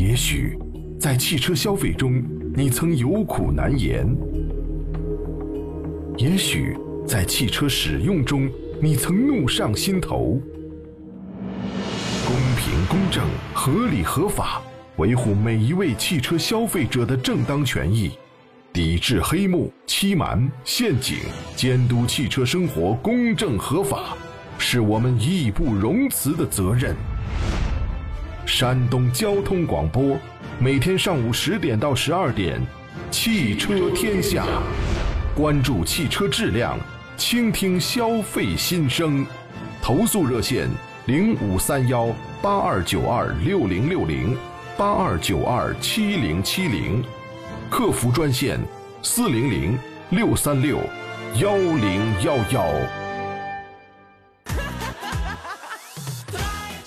也许在汽车消费中，你曾有苦难言；也许在汽车使用中，你曾怒上心头。公平、公正、合理、合法，维护每一位汽车消费者的正当权益，抵制黑幕、欺瞒、陷阱，监督汽车生活公正合法，是我们义不容辞的责任。山东交通广播，每天上午十点到十二点，汽车天下，关注汽车质量，倾听消费心声，投诉热线。零五三幺八二九二六零六零八二九二七零七零，客服专线四零零六三六幺零幺幺。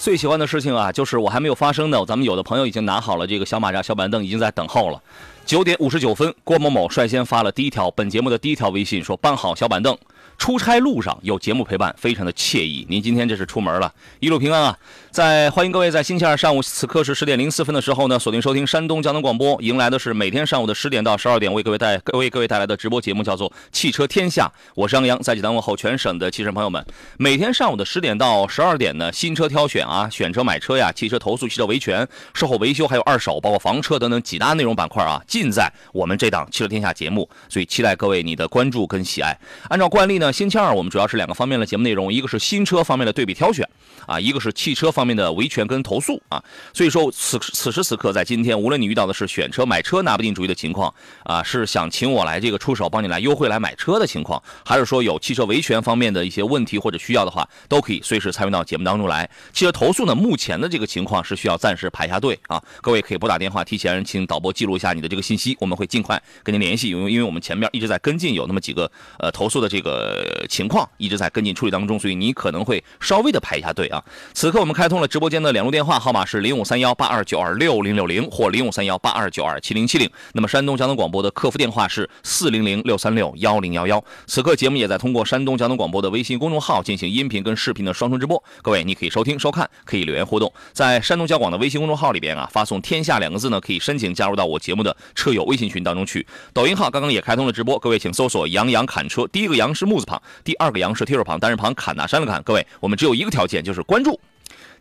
最喜欢的事情啊，就是我还没有发生呢，咱们有的朋友已经拿好了这个小马扎、小板凳，已经在等候了。九点五十九分，郭某某率先发了第一条本节目的第一条微信，说搬好小板凳。出差路上有节目陪伴，非常的惬意。您今天这是出门了，一路平安啊！在欢迎各位在星期二上午，此刻是十点零四分的时候呢，锁定收听山东交通广播，迎来的是每天上午的十点到十二点为各位带为各位带来的直播节目，叫做《汽车天下》。我是杨洋，在济南问候全省的汽车朋友们。每天上午的十点到十二点呢，新车挑选啊，选车买车呀，汽车投诉、汽车维权、售后维修，还有二手，包括房车等等几大内容板块啊，尽在我们这档《汽车天下》节目。所以期待各位你的关注跟喜爱。按照惯例呢，星期二我们主要是两个方面的节目内容，一个是新车方面的对比挑选啊，一个是汽车方面的维权跟投诉啊。所以说此此时此刻在今天，无论你遇到的是选车买车拿不定主意的情况啊，是想请我来这个出手帮你来优惠来买车的情况，还是说有汽车维权方面的一些问题或者需要的话，都可以随时参与到节目当中来。汽车投诉呢，目前的这个情况是需要暂时排下队啊，各位可以拨打电话，提前请导播记录一下你的这个信息，我们会尽快跟您联系，因为因为我们前面一直在跟进有那么几个呃投诉的这个情况。一直在跟进处理当中，所以你可能会稍微的排一下队啊。此刻我们开通了直播间的两路电话号码是零五三幺八二九二六零六零或零五三幺八二九二七零七零。那么山东交通广播的客服电话是四零零六三六幺零幺幺。此刻节目也在通过山东交通广播的微信公众号进行音频跟视频的双重直播，各位你可以收听收看，可以留言互动。在山东交广的微信公众号里边啊，发送“天下”两个字呢，可以申请加入到我节目的车友微信群当中去。抖音号刚刚也开通了直播，各位请搜索“杨洋砍车”，第一个“杨”是木字旁，第二个“杨”是提手旁，单人旁，砍”那山的砍。各位，我们只有一个条件，就是关注，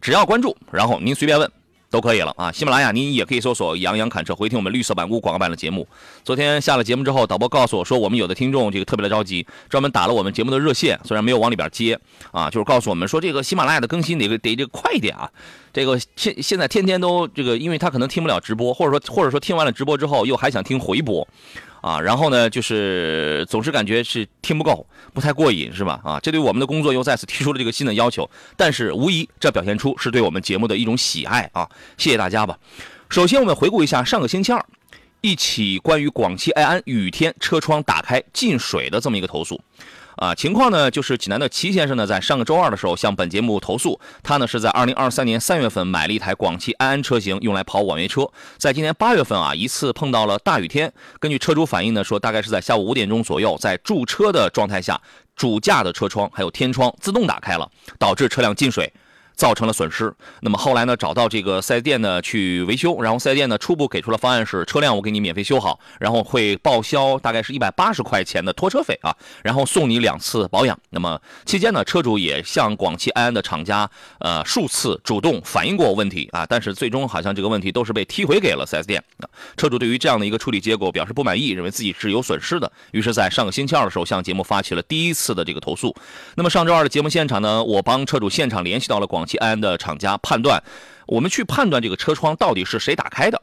只要关注，然后您随便问都可以了啊。喜马拉雅您也可以搜索“杨洋侃车”，回听我们绿色版屋广告版的节目。昨天下了节目之后，导播告诉我说，我们有的听众这个特别的着急，专门打了我们节目的热线，虽然没有往里边接啊，就是告诉我们说，这个喜马拉雅的更新得得这个快一点啊。这个现现在天天都这个，因为他可能听不了直播，或者说或者说听完了直播之后又还想听回播。啊，然后呢，就是总是感觉是听不够，不太过瘾，是吧？啊，这对我们的工作又再次提出了这个新的要求，但是无疑这表现出是对我们节目的一种喜爱啊！谢谢大家吧。首先，我们回顾一下上个星期二一起关于广汽埃安雨天车窗打开进水的这么一个投诉。啊，情况呢，就是济南的齐先生呢，在上个周二的时候向本节目投诉，他呢是在二零二三年三月份买了一台广汽埃安车型，用来跑网约车，在今年八月份啊，一次碰到了大雨天，根据车主反映呢，说大概是在下午五点钟左右，在驻车的状态下，主驾的车窗还有天窗自动打开了，导致车辆进水。造成了损失。那么后来呢，找到这个四 S 店呢去维修，然后四 S 店呢初步给出了方案是车辆我给你免费修好，然后会报销大概是一百八十块钱的拖车费啊，然后送你两次保养。那么期间呢，车主也向广汽埃安的厂家呃数次主动反映过问题啊，但是最终好像这个问题都是被踢回给了四 S 店。车主对于这样的一个处理结果表示不满意，认为自己是有损失的，于是，在上个星期二的时候向节目发起了第一次的这个投诉。那么上周二的节目现场呢，我帮车主现场联系到了广。广汽埃安的厂家判断，我们去判断这个车窗到底是谁打开的，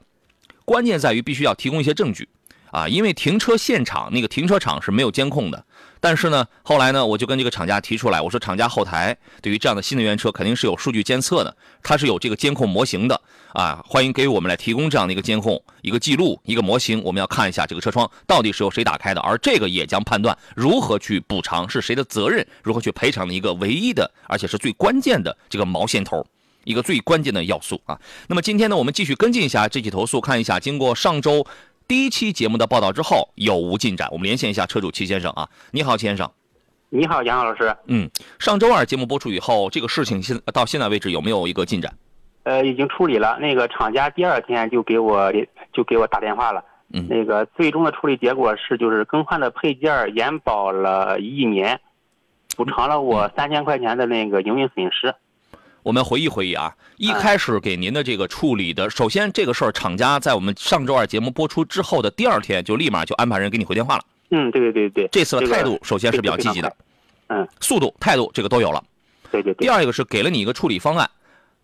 关键在于必须要提供一些证据啊，因为停车现场那个停车场是没有监控的。但是呢，后来呢，我就跟这个厂家提出来，我说厂家后台对于这样的新能源车肯定是有数据监测的，它是有这个监控模型的啊，欢迎给我们来提供这样的一个监控一个记录一个模型，我们要看一下这个车窗到底是由谁打开的，而这个也将判断如何去补偿是谁的责任，如何去赔偿的一个唯一的而且是最关键的这个毛线头，一个最关键的要素啊。那么今天呢，我们继续跟进一下这起投诉，看一下经过上周。第一期节目的报道之后有无进展？我们连线一下车主齐先生啊，你好，齐先生。你好，杨老师。嗯，上周二节目播出以后，这个事情现到现在为止有没有一个进展？呃，已经处理了。那个厂家第二天就给我就给我打电话了。嗯那个最终的处理结果是，就是更换的配件延保了一年，补偿了我三千块钱的那个营运损失。我们回忆回忆啊，一开始给您的这个处理的，首先这个事儿，厂家在我们上周二节目播出之后的第二天就立马就安排人给你回电话了。嗯，对对对对，这次的态度首先是比较积极的，嗯，速度、态度这个都有了。对对对。第二一个是给了你一个处理方案，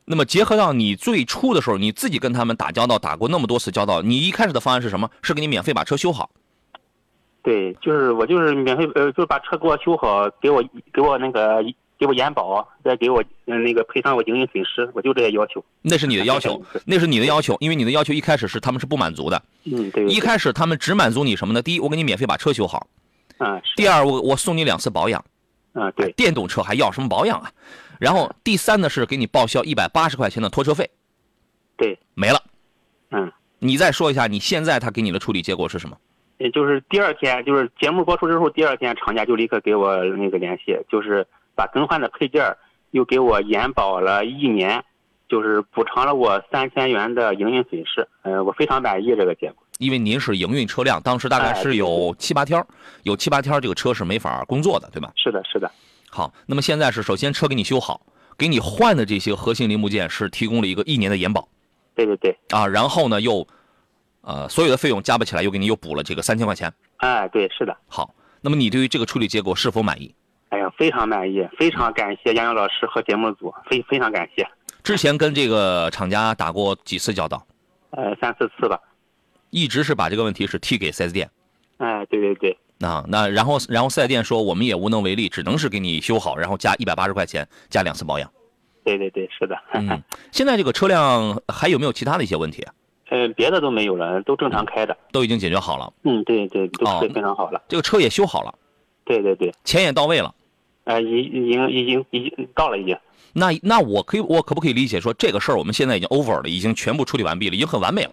那么结合到你最初的时候，你自己跟他们打交道，打过那么多次交道，你一开始的方案是什么？是给你免费把车修好。对，就是我就是免费呃，就是把车给我修好，给我给我那个给我延保，再给我嗯那个赔偿我营运损失，我就这些要求。那是你的 要求，那是你的要求，因为你的要求一开始是他们是不满足的。嗯，对。一开始他们只满足你什么呢？第一，我给你免费把车修好；嗯，是。第二，我我送你两次保养。嗯，对。电动车还要什么保养啊？然后第三呢是给你报销一百八十块钱的拖车费。对。没了。嗯。你再说一下，你现在他给你的处理结果是什么？也就是第二天，就是节目播出之后，第二天厂家就立刻给我那个联系，就是把更换的配件又给我延保了一年，就是补偿了我三千元的营运损失。呃，我非常满意这个结果。因为您是营运车辆，当时大概是有七八天，有七八天这个车是没法工作的，对吧？是的，是的。好，那么现在是首先车给你修好，给你换的这些核心零部件是提供了一个一年的延保。对对对。啊，然后呢又。呃，所有的费用加不起来，又给你又补了这个三千块钱。哎，对，是的。好，那么你对于这个处理结果是否满意？非常满意，非常感谢杨洋老师和节目组，非非常感谢。之前跟这个厂家打过几次交道？呃，三四次吧。一直是把这个问题是踢给 4S 店。哎，对对对。啊，那然后然后四 S 店说我们也无能为力，只能是给你修好，然后加一百八十块钱，加两次保养。对对对，是的。嗯，现在这个车辆还有没有其他的一些问题？呃，别的都没有了，都正常开的，都已经解决好了。嗯，对对，都非常好了。这个车也修好了。对对对。钱也到位了。呃，已已经已经已经到了已经。那那我可以我可不可以理解说这个事儿我们现在已经 over 了，已经全部处理完毕了，已经很完美了。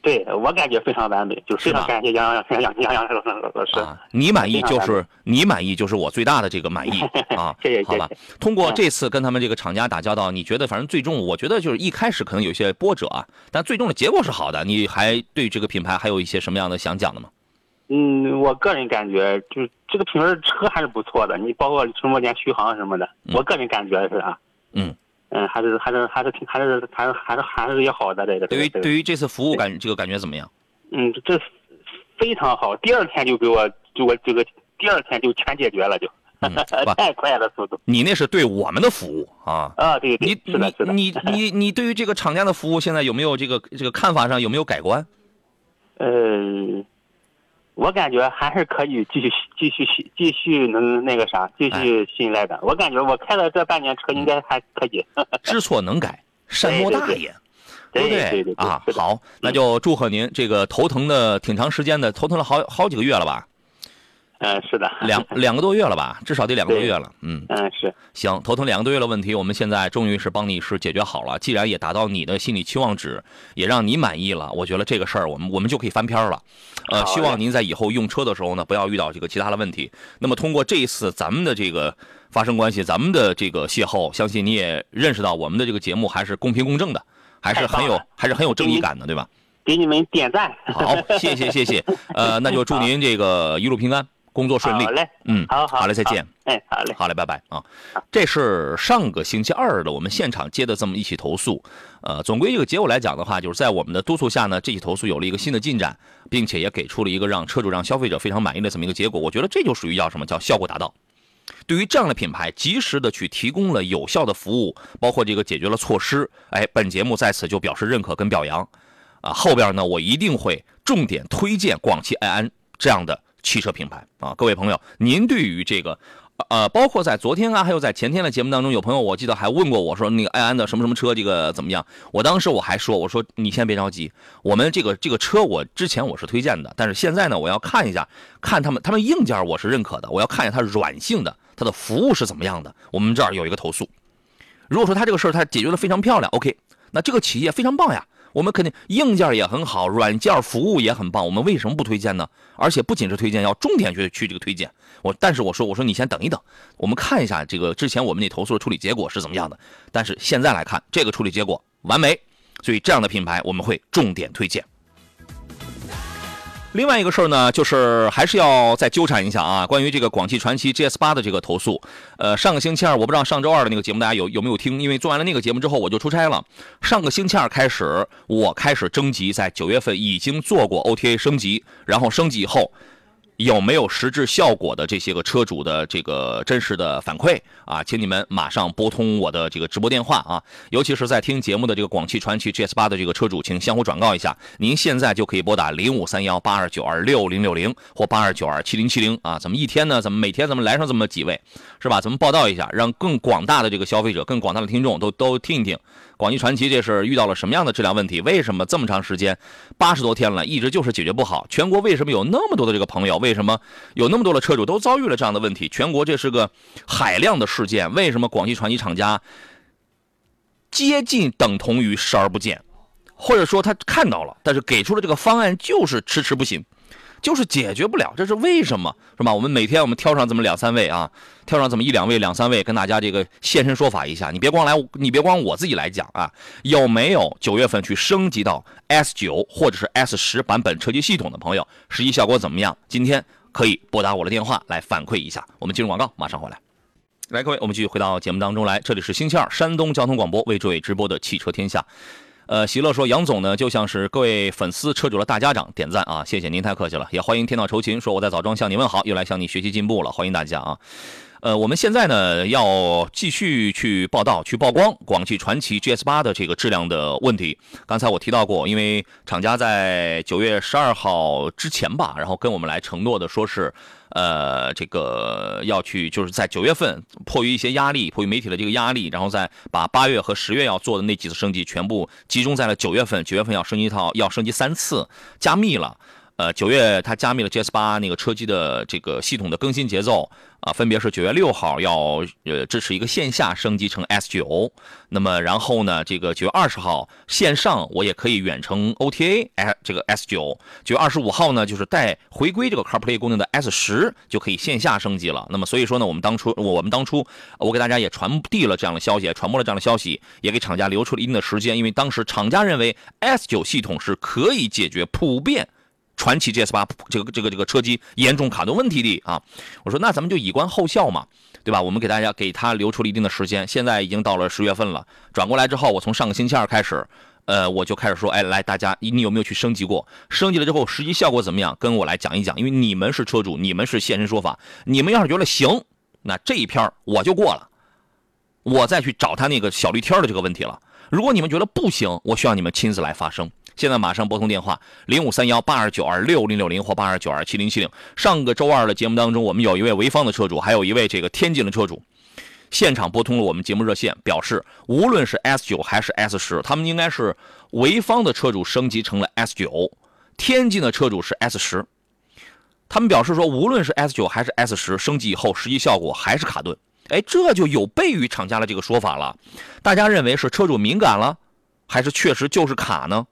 对我感觉非常完美，就非常感谢杨杨杨杨杨老老师。啊，你满意就是你满意就是我最大的这个满意 啊。谢谢好吧，通过这次跟他们这个厂家打交道，你觉得反正最终我觉得就是一开始可能有些波折啊，但最终的结果是好的。你还对这个品牌还有一些什么样的想讲的吗？嗯，我个人感觉就是这个品牌车还是不错的，你包括什么连续航什么的，我个人感觉是啊。嗯。嗯，还是还是还是挺还是还是还是还是也好的这个。对于对于这次服务感这个感觉怎么样？嗯，这非常好，第二天就给我就我这个第二天就全解决了，就 太快了速度。你那是对我们的服务啊啊，对对，是的，是的。你你你对于这个厂家的服务现在有没有这个这个看法上有没有改观？呃。我感觉还是可以继续继续继续能那个啥，继续信赖的。我感觉我开了这半年车，应该还可以。知错能改，善莫大也，对不对？对对啊，好，那就祝贺您这个头疼的挺长时间的，头疼了好好几个月了吧？嗯，是的，两两个多月了吧，至少得两个多月了。嗯嗯，是行，头疼两个多月的问题，我们现在终于是帮你是解决好了。既然也达到你的心理期望值，也让你满意了，我觉得这个事儿我们我们就可以翻篇了。呃，希望您在以后用车的时候呢，不要遇到这个其他的问题。那么通过这一次咱们的这个发生关系，咱们的这个邂逅，相信你也认识到我们的这个节目还是公平公正的，还是很有还是很有正义感的，对吧？给你们点赞。好，谢谢谢谢。呃，那就祝 您这个一路平安。工作顺利，好嘞，嗯，好好，好嘞，再见，哎，好嘞，好嘞，拜拜啊！这是上个星期二的我们现场接的这么一起投诉，呃，总归这个结果来讲的话，就是在我们的督促下呢，这起投诉有了一个新的进展，并且也给出了一个让车主、让消费者非常满意的这么一个结果。我觉得这就属于叫什么叫效果达到。对于这样的品牌，及时的去提供了有效的服务，包括这个解决了措施，哎，本节目在此就表示认可跟表扬。啊，后边呢，我一定会重点推荐广汽埃安这样的。汽车品牌啊，各位朋友，您对于这个，呃，包括在昨天啊，还有在前天的节目当中，有朋友我记得还问过我说，那个埃安的什么什么车，这个怎么样？我当时我还说，我说你先别着急，我们这个这个车我之前我是推荐的，但是现在呢，我要看一下，看他们他们硬件我是认可的，我要看一下它软性的，它的服务是怎么样的。我们这儿有一个投诉，如果说他这个事儿他解决的非常漂亮，OK，那这个企业非常棒呀。我们肯定硬件也很好，软件服务也很棒，我们为什么不推荐呢？而且不仅是推荐，要重点去去这个推荐。我但是我说我说你先等一等，我们看一下这个之前我们那投诉的处理结果是怎么样的。但是现在来看，这个处理结果完美。所以这样的品牌我们会重点推荐。另外一个事儿呢，就是还是要再纠缠一下啊，关于这个广汽传祺 GS 八的这个投诉。呃，上个星期二，我不知道上周二的那个节目大家有有没有听，因为做完了那个节目之后我就出差了。上个星期二开始，我开始征集在九月份已经做过 OTA 升级，然后升级以后。有没有实质效果的这些个车主的这个真实的反馈啊？请你们马上拨通我的这个直播电话啊！尤其是在听节目的这个广汽传祺 GS 八的这个车主，请相互转告一下，您现在就可以拨打零五三幺八二九二六零六零或八二九二七零七零啊！咱们一天呢？咱们每天咱们来上这么几位，是吧？咱们报道一下，让更广大的这个消费者、更广大的听众都都听一听。广汽传祺这是遇到了什么样的质量问题？为什么这么长时间，八十多天了，一直就是解决不好？全国为什么有那么多的这个朋友？为什么有那么多的车主都遭遇了这样的问题？全国这是个海量的事件，为什么广汽传祺厂家接近等同于视而不见？或者说他看到了，但是给出的这个方案就是迟迟不行？就是解决不了，这是为什么？是吧？我们每天我们挑上这么两三位啊，挑上这么一两位、两三位，跟大家这个现身说法一下。你别光来，你别光我自己来讲啊。有没有九月份去升级到 S 九或者是 S 十版本车机系统的朋友，实际效果怎么样？今天可以拨打我的电话来反馈一下。我们进入广告，马上回来。来，各位，我们继续回到节目当中来。这里是星期二山东交通广播为诸位直播的汽车天下。呃，席乐说杨总呢，就像是各位粉丝车主的大家长，点赞啊，谢谢您，太客气了。也欢迎天道酬勤说我在枣庄向你问好，又来向你学习进步了，欢迎大家啊。呃，我们现在呢要继续去报道、去曝光广汽传祺 GS 八的这个质量的问题。刚才我提到过，因为厂家在九月十二号之前吧，然后跟我们来承诺的说是。呃，这个要去就是在九月份，迫于一些压力，迫于媒体的这个压力，然后再把八月和十月要做的那几次升级全部集中在了九月份。九月份要升级一套，要升级三次，加密了。呃，九月它加密了 GS 八那个车机的这个系统的更新节奏啊，分别是九月六号要呃支持一个线下升级成 S 九，那么然后呢，这个九月二十号线上我也可以远程 OTA 这个 S 九，九月二十五号呢就是带回归这个 CarPlay 功能的 S 十就可以线下升级了。那么所以说呢，我们当初我们当初我给大家也传递了这样的消息，传播了这样的消息，也给厂家留出了一定的时间，因为当时厂家认为 S 九系统是可以解决普遍。传祺 GS 八这个这个这个车机严重卡顿问题的啊，我说那咱们就以观后效嘛，对吧？我们给大家给他留出了一定的时间，现在已经到了十月份了。转过来之后，我从上个星期二开始，呃，我就开始说，哎，来大家，你有没有去升级过？升级了之后，实际效果怎么样？跟我来讲一讲，因为你们是车主，你们是现身说法。你们要是觉得行，那这一篇我就过了，我再去找他那个小绿天的这个问题了。如果你们觉得不行，我需要你们亲自来发声。现在马上拨通电话零五三幺八二九二六零六零或八二九二七零七零。上个周二的节目当中，我们有一位潍坊的车主，还有一位这个天津的车主，现场拨通了我们节目热线，表示无论是 S 九还是 S 十，他们应该是潍坊的车主升级成了 S 九，天津的车主是 S 十。他们表示说，无论是 S 九还是 S 十，升级以后实际效果还是卡顿。哎，这就有悖于厂家的这个说法了。大家认为是车主敏感了，还是确实就是卡呢？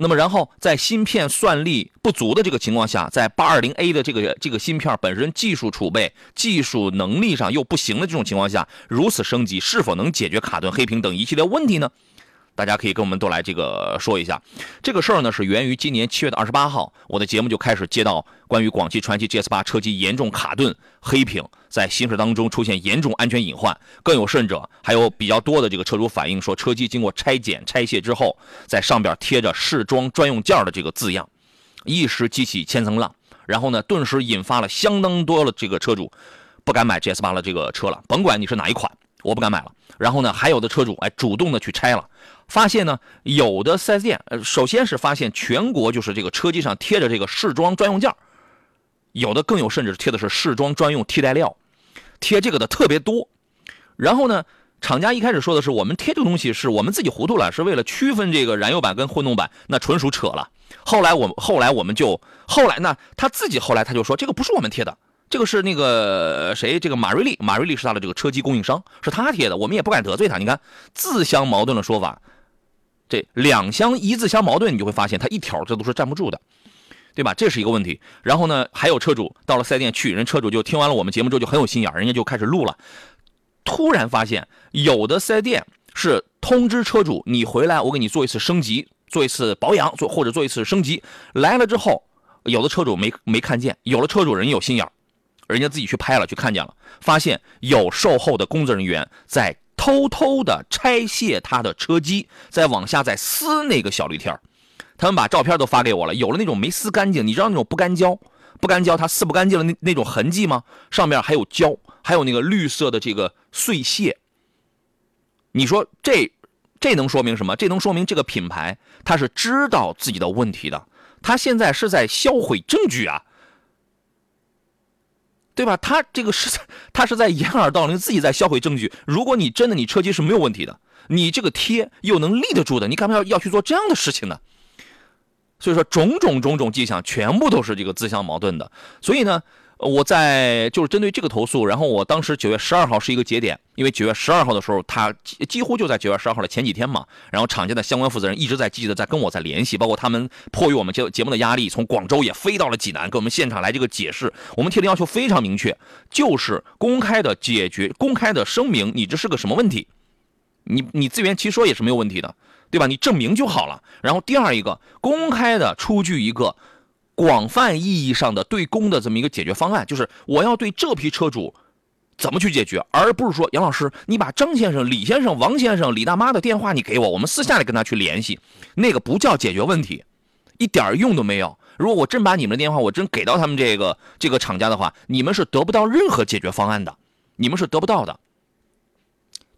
那么，然后在芯片算力不足的这个情况下，在八二零 A 的这个这个芯片本身技术储备、技术能力上又不行的这种情况下，如此升级是否能解决卡顿、黑屏等一系列问题呢？大家可以跟我们都来这个说一下，这个事儿呢是源于今年七月的二十八号，我的节目就开始接到关于广汽传祺 GS 八车机严重卡顿、黑屏，在行驶当中出现严重安全隐患，更有甚者，还有比较多的这个车主反映说，车机经过拆检拆卸之后，在上边贴着试装专用件的这个字样，一时激起千层浪，然后呢，顿时引发了相当多的这个车主不敢买 GS 八的这个车了，甭管你是哪一款，我不敢买了。然后呢，还有的车主哎主动的去拆了。发现呢，有的 4S 店，呃，首先是发现全国就是这个车机上贴着这个试装专用件有的更有甚至贴的是试装专用替代料，贴这个的特别多。然后呢，厂家一开始说的是我们贴这个东西是我们自己糊涂了，是为了区分这个燃油版跟混动版，那纯属扯了。后来我后来我们就后来呢他自己后来他就说这个不是我们贴的，这个是那个谁，这个马瑞丽，马瑞丽是他的这个车机供应商，是他贴的，我们也不敢得罪他。你看自相矛盾的说法。这两相一自相矛盾，你就会发现它一条这都是站不住的，对吧？这是一个问题。然后呢，还有车主到了四 S 店去，人车主就听完了我们节目之后就很有心眼，人家就开始录了。突然发现有的四 S 店是通知车主你回来，我给你做一次升级，做一次保养，做或者做一次升级。来了之后，有的车主没没看见，有的车主人有心眼，人家自己去拍了，去看见了，发现有售后的工作人员在偷偷的拆卸他的车机，再往下再撕那个小绿贴儿他们把照片都发给我了，有了那种没撕干净，你知道那种不干胶，不干胶它撕不干净的那那种痕迹吗？上面还有胶，还有那个绿色的这个碎屑。你说这这能说明什么？这能说明这个品牌它是知道自己的问题的，它现在是在销毁证据啊，对吧？他这个是在，他是在掩耳盗铃，自己在销毁证据。如果你真的你车机是没有问题的，你这个贴又能立得住的，你干嘛要要去做这样的事情呢？所以说，种种种种迹象全部都是这个自相矛盾的。所以呢，我在就是针对这个投诉，然后我当时九月十二号是一个节点，因为九月十二号的时候，他几几乎就在九月十二号的前几天嘛，然后厂家的相关负责人一直在积极的在跟我在联系，包括他们迫于我们节节目的压力，从广州也飞到了济南，给我们现场来这个解释。我们提的要求非常明确，就是公开的解决、公开的声明，你这是个什么问题？你你自圆其说也是没有问题的。对吧？你证明就好了。然后第二一个，公开的出具一个广泛意义上的对公的这么一个解决方案，就是我要对这批车主怎么去解决，而不是说杨老师，你把张先生、李先生、王先生、李大妈的电话你给我，我们私下里跟他去联系，那个不叫解决问题，一点用都没有。如果我真把你们的电话我真给到他们这个这个厂家的话，你们是得不到任何解决方案的，你们是得不到的。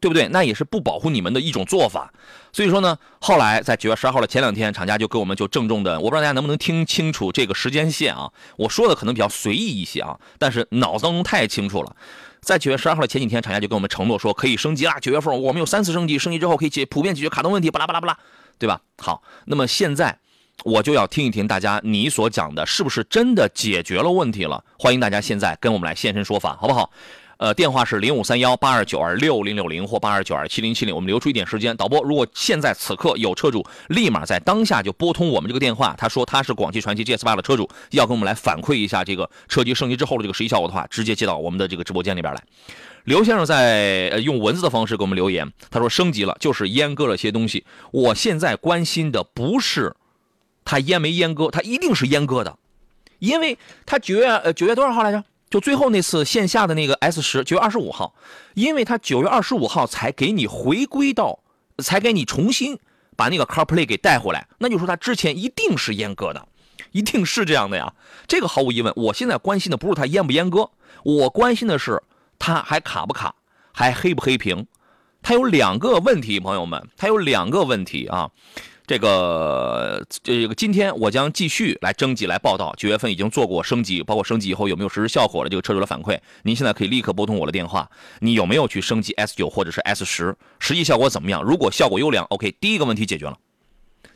对不对？那也是不保护你们的一种做法。所以说呢，后来在九月十二号的前两天，厂家就给我们就郑重的，我不知道大家能不能听清楚这个时间线啊？我说的可能比较随意一些啊，但是脑子当中太清楚了。在九月十二号的前几天，厂家就跟我们承诺说可以升级啦。九月份我们有三次升级，升级之后可以解普遍解决卡顿问题，巴拉巴拉巴拉，对吧？好，那么现在我就要听一听大家你所讲的是不是真的解决了问题了？欢迎大家现在跟我们来现身说法，好不好？呃，电话是零五三幺八二九二六零六零或八二九二七零七零，我们留出一点时间。导播，如果现在此刻有车主立马在当下就拨通我们这个电话，他说他是广汽传祺 GS 八的车主，要跟我们来反馈一下这个车机升级之后的这个实际效果的话，直接接到我们的这个直播间里边来。刘先生在呃用文字的方式给我们留言，他说升级了就是阉割了些东西。我现在关心的不是他阉没阉割，他一定是阉割的，因为他九月呃九月多少号来着？就最后那次线下的那个 S 十，九月二十五号，因为他九月二十五号才给你回归到，才给你重新把那个 CarPlay 给带回来，那就说他之前一定是阉割的，一定是这样的呀。这个毫无疑问，我现在关心的不是他阉不阉割，我关心的是他还卡不卡，还黑不黑屏。它有两个问题，朋友们，它有两个问题啊。这个这个，今天我将继续来征集来报道。九月份已经做过升级，包括升级以后有没有实施效果的这个车主的反馈。您现在可以立刻拨通我的电话，你有没有去升级 S 九或者是 S 十？实际效果怎么样？如果效果优良，OK，第一个问题解决了，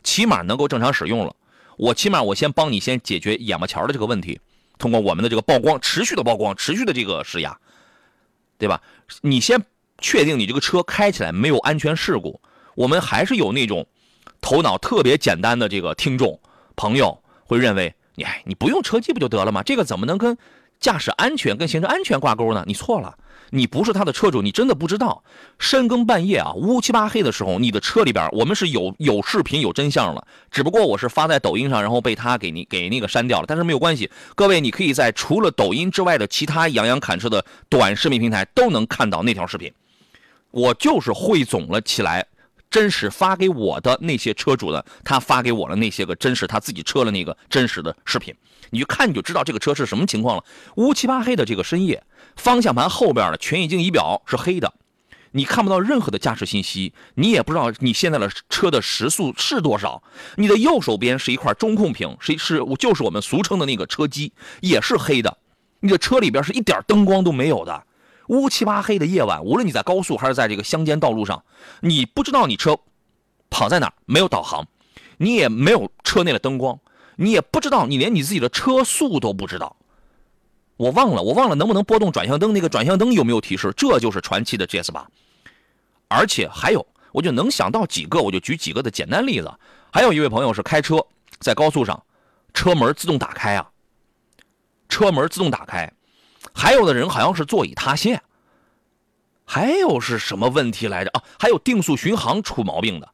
起码能够正常使用了。我起码我先帮你先解决眼巴前的这个问题，通过我们的这个曝光，持续的曝光，持续的这个施压，对吧？你先确定你这个车开起来没有安全事故。我们还是有那种。头脑特别简单的这个听众朋友会认为，你哎，你不用车机不就得了吗？这个怎么能跟驾驶安全、跟行车安全挂钩呢？你错了，你不是他的车主，你真的不知道。深更半夜啊，乌漆八黑的时候，你的车里边，我们是有有视频、有真相了。只不过我是发在抖音上，然后被他给你给那个删掉了。但是没有关系，各位，你可以在除了抖音之外的其他杨洋侃车的短视频平台都能看到那条视频。我就是汇总了起来。真实发给我的那些车主的，他发给我了那些个真实他自己车的那个真实的视频，你去看你就知道这个车是什么情况了。乌漆八黑的这个深夜，方向盘后边的全液晶仪表是黑的，你看不到任何的驾驶信息，你也不知道你现在的车的时速是多少。你的右手边是一块中控屏，是是就是我们俗称的那个车机，也是黑的。你的车里边是一点灯光都没有的。乌漆八黑的夜晚，无论你在高速还是在这个乡间道路上，你不知道你车跑在哪儿，没有导航，你也没有车内的灯光，你也不知道，你连你自己的车速都不知道。我忘了，我忘了能不能拨动转向灯，那个转向灯有没有提示？这就是传奇的 GS 八。而且还有，我就能想到几个，我就举几个的简单例子。还有一位朋友是开车在高速上，车门自动打开啊，车门自动打开。还有的人好像是座椅塌陷，还有是什么问题来着啊？还有定速巡航出毛病的，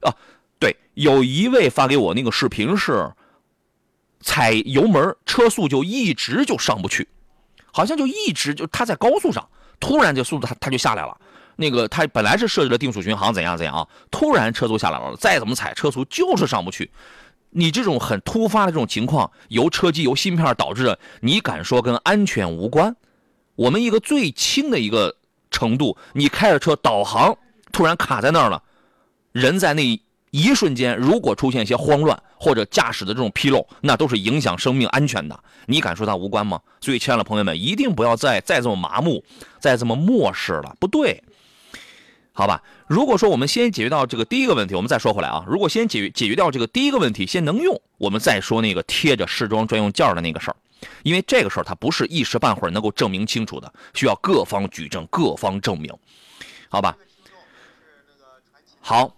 啊，对，有一位发给我那个视频是踩油门，车速就一直就上不去，好像就一直就他在高速上，突然这速度他他就下来了。那个他本来是设置了定速巡航怎样怎样啊，突然车速下来了，再怎么踩车速就是上不去。你这种很突发的这种情况，由车机由芯片导致的，你敢说跟安全无关？我们一个最轻的一个程度，你开着车导航突然卡在那儿了，人在那一瞬间如果出现一些慌乱或者驾驶的这种纰漏，那都是影响生命安全的。你敢说它无关吗？所以，亲爱的朋友们，一定不要再再这么麻木，再这么漠视了，不对。好吧，如果说我们先解决到这个第一个问题，我们再说回来啊。如果先解决解决掉这个第一个问题，先能用，我们再说那个贴着试装专用件的那个事儿，因为这个事儿它不是一时半会儿能够证明清楚的，需要各方举证、各方证明，好吧？好，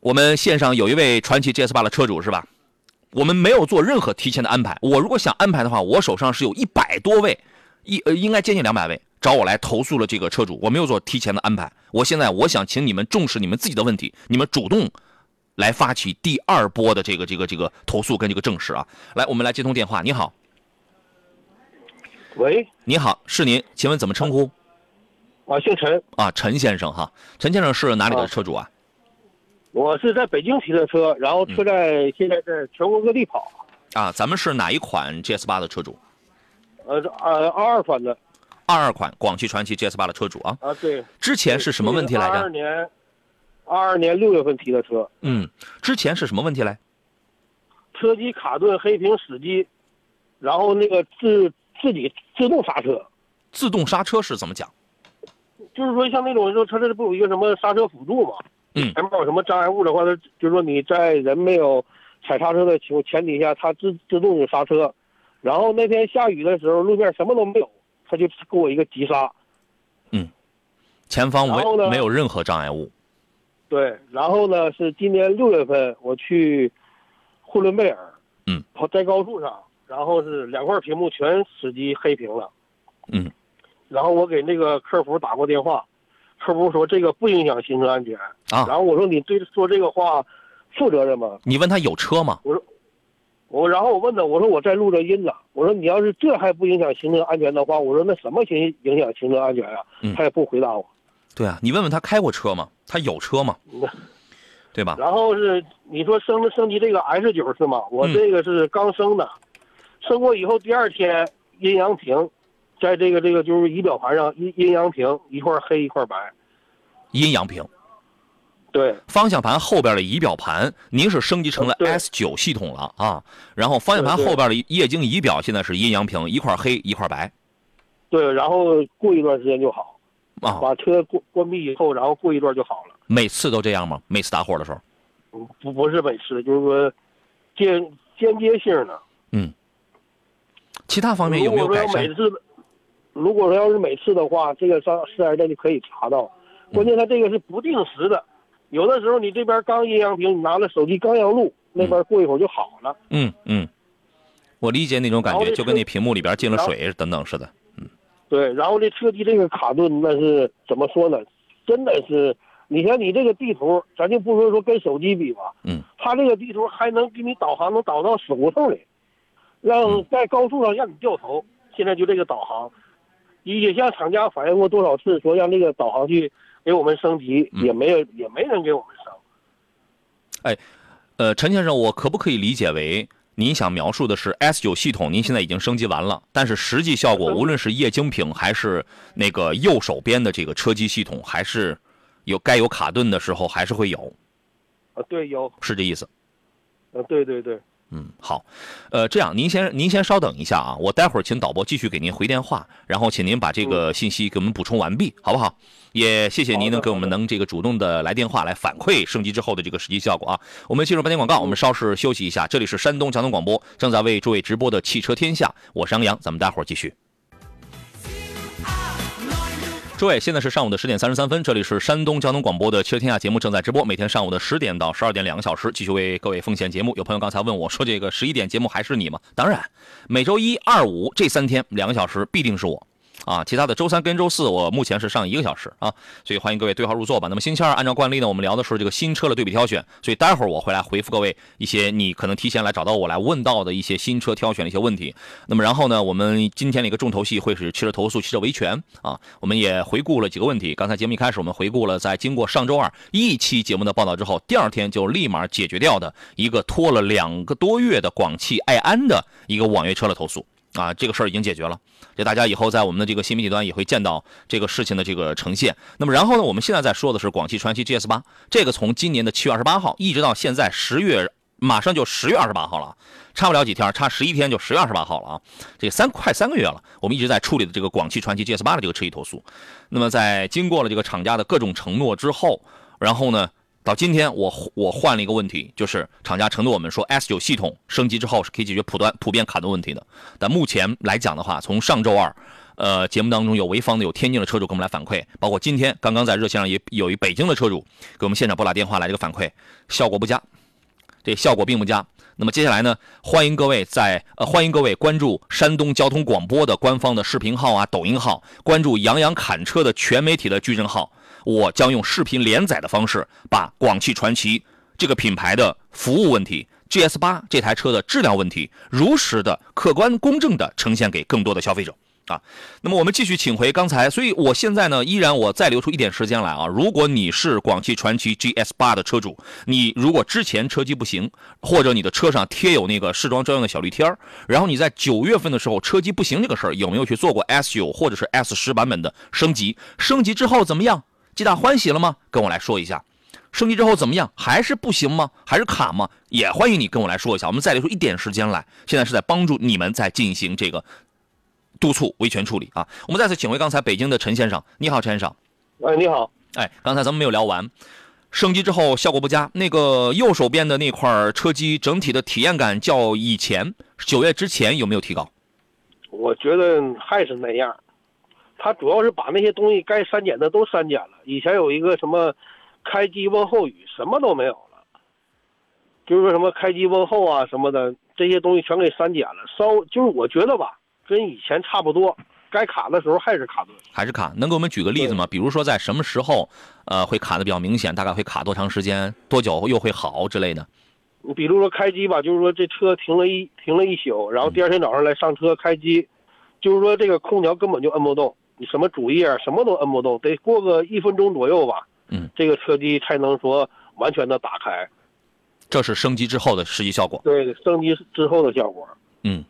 我们线上有一位传奇 GS 八的车主是吧？我们没有做任何提前的安排。我如果想安排的话，我手上是有一百多位，一呃应该接近两百位。找我来投诉了这个车主，我没有做提前的安排。我现在我想请你们重视你们自己的问题，你们主动来发起第二波的这个这个这个投诉跟这个证实啊。来，我们来接通电话。你好，喂，你好，是您，请问怎么称呼？我姓陈，啊，陈先生哈，陈先生是哪里的车主啊？我是在北京提的车，然后车在现在在全国各地跑。啊，咱们是哪一款 GS 八的车主？呃，呃，二二款的。二二款广汽传祺 GS 八的车主啊。啊，对。之前是什么问题来着？二二年，二二年六月份提的车。嗯，之前是什么问题来？车机卡顿、黑屏、死机，然后那个自自己自动刹车。自动刹车是怎么讲？就是说，像那种说，车这不有一个什么刹车辅助嘛？嗯。前面有什么障碍物的话，它就是说你在人没有踩刹车的情前提下，它自自动就刹车。然后那天下雨的时候，路面什么都没有。他就给我一个急刹，嗯，前方没没有任何障碍物。对，然后呢是今年六月份我去呼伦贝尔，嗯，跑在高速上，然后是两块屏幕全死机黑屏了，嗯，然后我给那个客服打过电话，客服说这个不影响行车安全啊，然后我说你对说这个话负责任吗？你问他有车吗？我说。我然后我问他，我说我在录着音呢。我说你要是这还不影响行车安全的话，我说那什么行影响行车安全啊？他也不回答我。对啊，你问问他开过车吗？他有车吗？对吧？然后是你说升升级这个 S 九是吗？我这个是刚升的，升过以后第二天阴阳屏，在这个这个就是仪表盘上阴阴阳屏一块黑一块白，阴阳屏。对，方向盘后边的仪表盘，您是升级成了 S 九系统了啊。然后方向盘后边的液晶仪表现在是阴阳屏，一块黑一块白。对，然后过一段时间就好。啊，把车关关闭以后，然后过一段就好了。每次都这样吗？每次打火的时候？不不是每次，就是说间间接性的。嗯。其他方面有没有改善？每次，如果说要是每次的话，这个上四 S 店就可以查到。关键它这个是不定时的。有的时候你这边刚阴阳屏，你拿了手机刚要录，那边过一会儿就好了。嗯嗯，我理解那种感觉，就跟那屏幕里边进了水等等似的。嗯，对。然后这车机这个卡顿，那是怎么说呢？真的是，你像你这个地图，咱就不说说跟手机比吧。嗯。它这个地图还能给你导航，能导到死胡同里，让在高速上让你掉头。现在就这个导航，也向厂家反映过多少次，说让这个导航去。给我们升级也没有，也没人给我们升。哎，呃，陈先生，我可不可以理解为您想描述的是 S 九系统？您现在已经升级完了，但是实际效果，无论是液晶屏还是那个右手边的这个车机系统，还是有该有卡顿的时候，还是会有。啊，对，有是这意思。啊，对对对。嗯，好，呃，这样您先您先稍等一下啊，我待会儿请导播继续给您回电话，然后请您把这个信息给我们补充完毕，好不好？也谢谢您能给我们能这个主动的来电话来反馈升级之后的这个实际效果啊。我们进入半天广告，我们稍事休息一下。这里是山东交通广播正在为诸位直播的汽车天下，我是杨洋，咱们待会儿继续。诸位，现在是上午的十点三十三分，这里是山东交通广播的汽车天下节目正在直播，每天上午的十点到十二点两个小时，继续为各位奉献节目。有朋友刚才问我说：“这个十一点节目还是你吗？”当然，每周一、二、五这三天两个小时必定是我。啊，其他的周三跟周四我目前是上一个小时啊，所以欢迎各位对号入座吧。那么星期二按照惯例呢，我们聊的是这个新车的对比挑选，所以待会儿我会来回复各位一些你可能提前来找到我来问到的一些新车挑选的一些问题。那么然后呢，我们今天的一个重头戏会是汽车投诉、汽车维权啊，我们也回顾了几个问题。刚才节目一开始我们回顾了在经过上周二一期节目的报道之后，第二天就立马解决掉的一个拖了两个多月的广汽埃安的一个网约车的投诉。啊，这个事儿已经解决了，这大家以后在我们的这个新媒体端也会见到这个事情的这个呈现。那么，然后呢，我们现在在说的是广汽传祺 GS 八，这个从今年的七月二十八号一直到现在十月，马上就十月二十八号了，差不了几天，差十一天就十月二十八号了啊，这三快三个月了，我们一直在处理的这个广汽传祺 GS 八的这个车企投诉。那么，在经过了这个厂家的各种承诺之后，然后呢？到今天，我我换了一个问题，就是厂家承诺我们说 S 九系统升级之后是可以解决普端普遍卡顿问题的。但目前来讲的话，从上周二，呃，节目当中有潍坊的、有天津的车主给我们来反馈，包括今天刚刚在热线上也有一北京的车主给我们现场拨打电话来这个反馈，效果不佳，这效果并不佳。那么接下来呢，欢迎各位在呃欢迎各位关注山东交通广播的官方的视频号啊、抖音号，关注杨洋侃车的全媒体的矩阵号。我将用视频连载的方式，把广汽传祺这个品牌的服务问题、GS 八这台车的质量问题，如实的、客观公正的呈现给更多的消费者啊。那么我们继续请回刚才，所以我现在呢，依然我再留出一点时间来啊。如果你是广汽传祺 GS 八的车主，你如果之前车机不行，或者你的车上贴有那个试装专用的小绿贴儿然后你在九月份的时候车机不行这个事儿，有没有去做过 S 九或者是 S 十版本的升级？升级之后怎么样？皆大欢喜了吗？跟我来说一下，升级之后怎么样？还是不行吗？还是卡吗？也欢迎你跟我来说一下。我们再留出一点时间来，现在是在帮助你们在进行这个督促维权处理啊。我们再次请回刚才北京的陈先生，你好，陈先生。哎，你好。哎，刚才咱们没有聊完，升级之后效果不佳，那个右手边的那块车机整体的体验感较以前九月之前有没有提高？我觉得还是那样。他主要是把那些东西该删减的都删减了。以前有一个什么开机问候语，什么都没有了。就是说什么开机问候啊什么的，这些东西全给删减了。稍就是我觉得吧，跟以前差不多。该卡的时候还是卡顿，还是卡。能给我们举个例子吗？比如说在什么时候，呃，会卡的比较明显？大概会卡多长时间？多久又会好之类的？你比如说开机吧，就是说这车停了一停了一宿，然后第二天早上来上车开机，就是说这个空调根本就摁不动。你什么主页什么都摁不动，得过个一分钟左右吧，嗯，这个车机才能说完全的打开。这是升级之后的实际效果。对，升级之后的效果。嗯，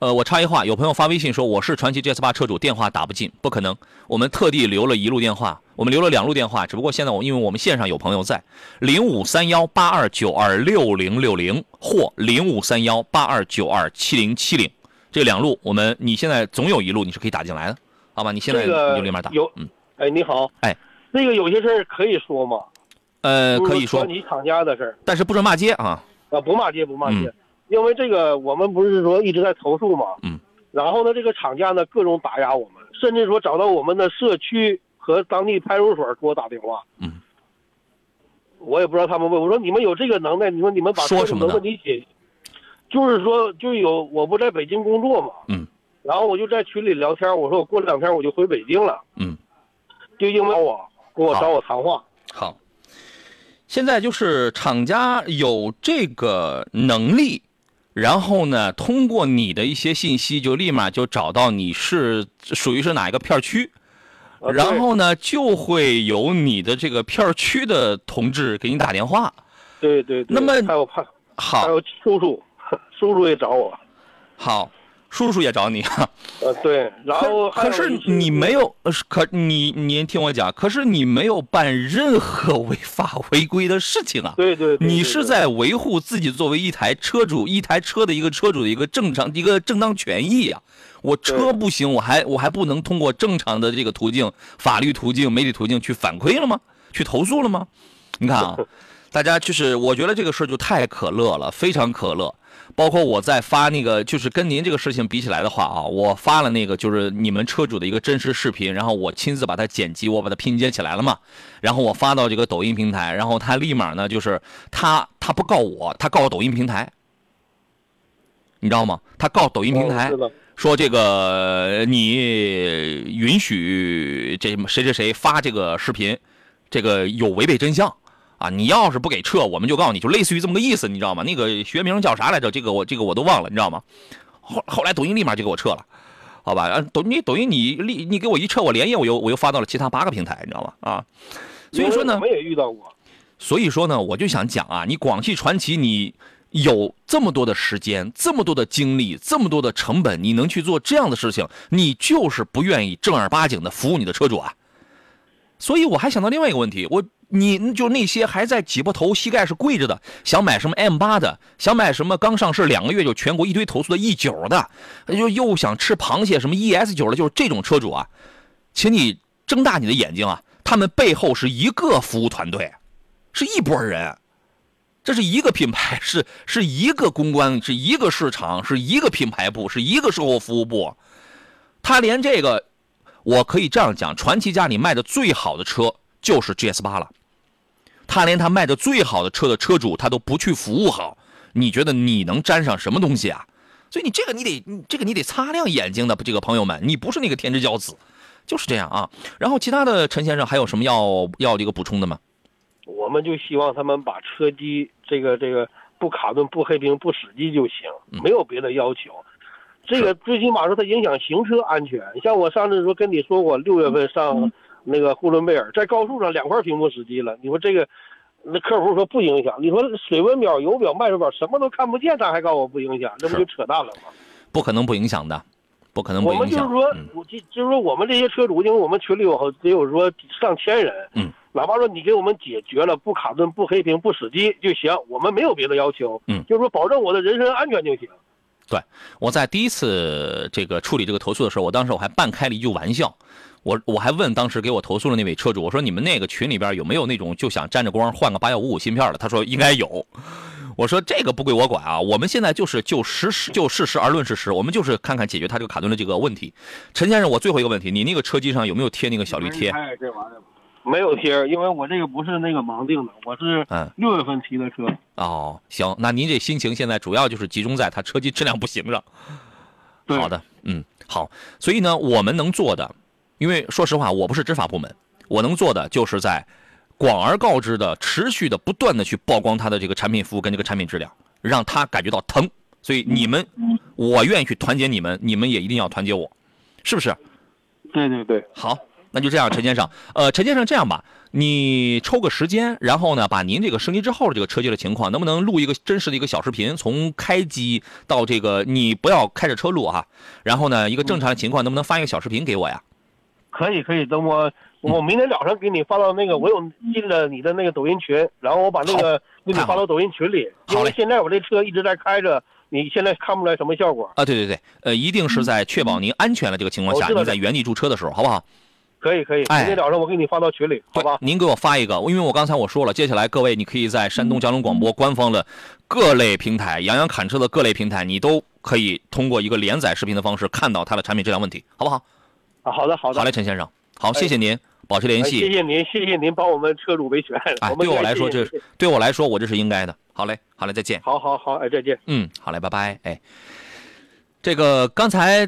呃，我插一话，有朋友发微信说我是传奇 GS 八车主，电话打不进，不可能。我们特地留了一路电话，我们留了两路电话，只不过现在我因为我们线上有朋友在，零五三幺八二九二六零六零或零五三幺八二九二七零七零，这两路我们你现在总有一路你是可以打进来的。好吧，你现在你就立马打。有，嗯，哎，你好，哎，那个有些事儿可以说吗？呃，可以说。你厂家的事儿，但是不准骂街啊。啊，不骂街，不骂街，因为这个我们不是说一直在投诉嘛？嗯。然后呢，这个厂家呢各种打压我们，甚至说找到我们的社区和当地派出所给我打电话。嗯。我也不知道他们问我说你们有这个能耐，你说你们把说什么问题解，就是说就有我不在北京工作嘛。嗯。然后我就在群里聊天，我说我过两天我就回北京了。嗯，就因为我跟我找我谈话。好，现在就是厂家有这个能力，然后呢，通过你的一些信息，就立马就找到你是属于是哪一个片区，然后呢，就会有你的这个片区的同志给你打电话。对对。那么还有怕好，还有叔叔，叔叔也找我。好。叔叔也找你啊？呃，对，然后可是你没有，可你您听我讲，可是你没有办任何违法违规的事情啊。对对，你是在维护自己作为一台车主、一台车的一个车主的一个正常、一个正当权益啊。我车不行，我还我还不能通过正常的这个途径、法律途径、媒体途径去反馈了吗？去投诉了吗？你看啊，大家就是我觉得这个事儿就太可乐了，非常可乐。包括我在发那个，就是跟您这个事情比起来的话啊，我发了那个就是你们车主的一个真实视频，然后我亲自把它剪辑，我把它拼接起来了嘛，然后我发到这个抖音平台，然后他立马呢就是他他不告我，他告抖音平台，你知道吗？他告抖音平台，说这个你允许这谁谁谁发这个视频，这个有违背真相啊！你要是不给撤，我们就告诉你，就类似于这么个意思，你知道吗？那个学名叫啥来着？这个我这个我都忘了，你知道吗？后后来抖音立马就给我撤了，好吧？啊，抖你抖音你立你给我一撤，我连夜我又我又发到了其他八个平台，你知道吗？啊，所以说呢我，也遇到过。所以说呢，我就想讲啊，你广汽传祺，你有这么多的时间，这么多的精力，这么多的成本，你能去做这样的事情，你就是不愿意正儿八经的服务你的车主啊。所以我还想到另外一个问题，我你就那些还在挤破头、膝盖是跪着的，想买什么 M 八的，想买什么刚上市两个月就全国一堆投诉的 E 九的，又又想吃螃蟹什么 ES 九的，就是这种车主啊，请你睁大你的眼睛啊，他们背后是一个服务团队。是一拨人，这是一个品牌，是是一个公关，是一个市场，是一个品牌部，是一个售后服务部。他连这个，我可以这样讲，传祺家里卖的最好的车就是 GS 八了。他连他卖的最好的车的车主，他都不去服务好，你觉得你能沾上什么东西啊？所以你这个你得，这个你得擦亮眼睛的，这个朋友们，你不是那个天之骄子，就是这样啊。然后其他的陈先生还有什么要要这个补充的吗？我们就希望他们把车机这个这个不卡顿、不黑屏、不死机就行，没有别的要求。这个最起码说它影响行车安全。像我上次说跟你说过，六月份上那个呼伦贝尔，在高速上两块屏幕死机了。你说这个，那客服说不影响。你说水温表、油表、迈手表什么都看不见，他还告诉我不影响，那不就扯淡了吗？不可能不影响的，不可能不我们影响。就是说嗯，我就就是说，我们这些车主，因为我们群里有好得有说上千人，嗯，哪怕说你给我们解决了不卡顿、不黑屏、不死机就行，我们没有别的要求，嗯就是说保证我的人身安全就行。对我在第一次这个处理这个投诉的时候，我当时我还半开了一句玩笑，我我还问当时给我投诉的那位车主，我说你们那个群里边有没有那种就想沾着光换个八幺五五芯片的？他说应该有。我说这个不归我管啊，我们现在就是就实实就事实而论事实，我们就是看看解决他这个卡顿的这个问题。陈先生，我最后一个问题，你那个车机上有没有贴那个小绿贴？哎，这玩意儿没有贴，因为我这个不是那个盲定的，我是嗯六月份提的车。哦，行，那您这心情现在主要就是集中在它车机质量不行上。对好的，嗯，好。所以呢，我们能做的，因为说实话，我不是执法部门，我能做的就是在广而告之的、持续的、不断的去曝光它的这个产品服务跟这个产品质量，让他感觉到疼。所以你们，我愿意去团结你们，你们也一定要团结我，是不是？对对对，好，那就这样，陈先生。呃，陈先生，这样吧，你抽个时间，然后呢，把您这个升级之后的这个车机的情况，能不能录一个真实的一个小视频，从开机到这个，你不要开着车录哈。然后呢，一个正常的情况，能不能发一个小视频给我呀？可以可以，等我我明天早上给你发到那个，我有进了你的那个抖音群，然后我把那个给你发到抖音群里，因为现在我这车一直在开着，你现在看不出来什么效果。啊，对对对，呃，一定是在确保您安全的这个情况下，我知道你在原地驻车的时候，好不好？可以可以，哎明天早上我给你发到群里，好吧？您给我发一个，因为我刚才我说了，接下来各位你可以在山东交通广播官方的各类平台，杨洋侃车的各类平台，你都可以通过一个连载视频的方式看到它的产品质量问题，好不好？啊，好的好的，好嘞，陈先生，好，谢谢您，保持联系谢。谢您，谢谢您帮我们车主维权。哎，对我来说这对我来说我这是应该的。好嘞，好嘞，再见。好好好，哎，再见。嗯，好嘞，拜拜。哎，这个刚才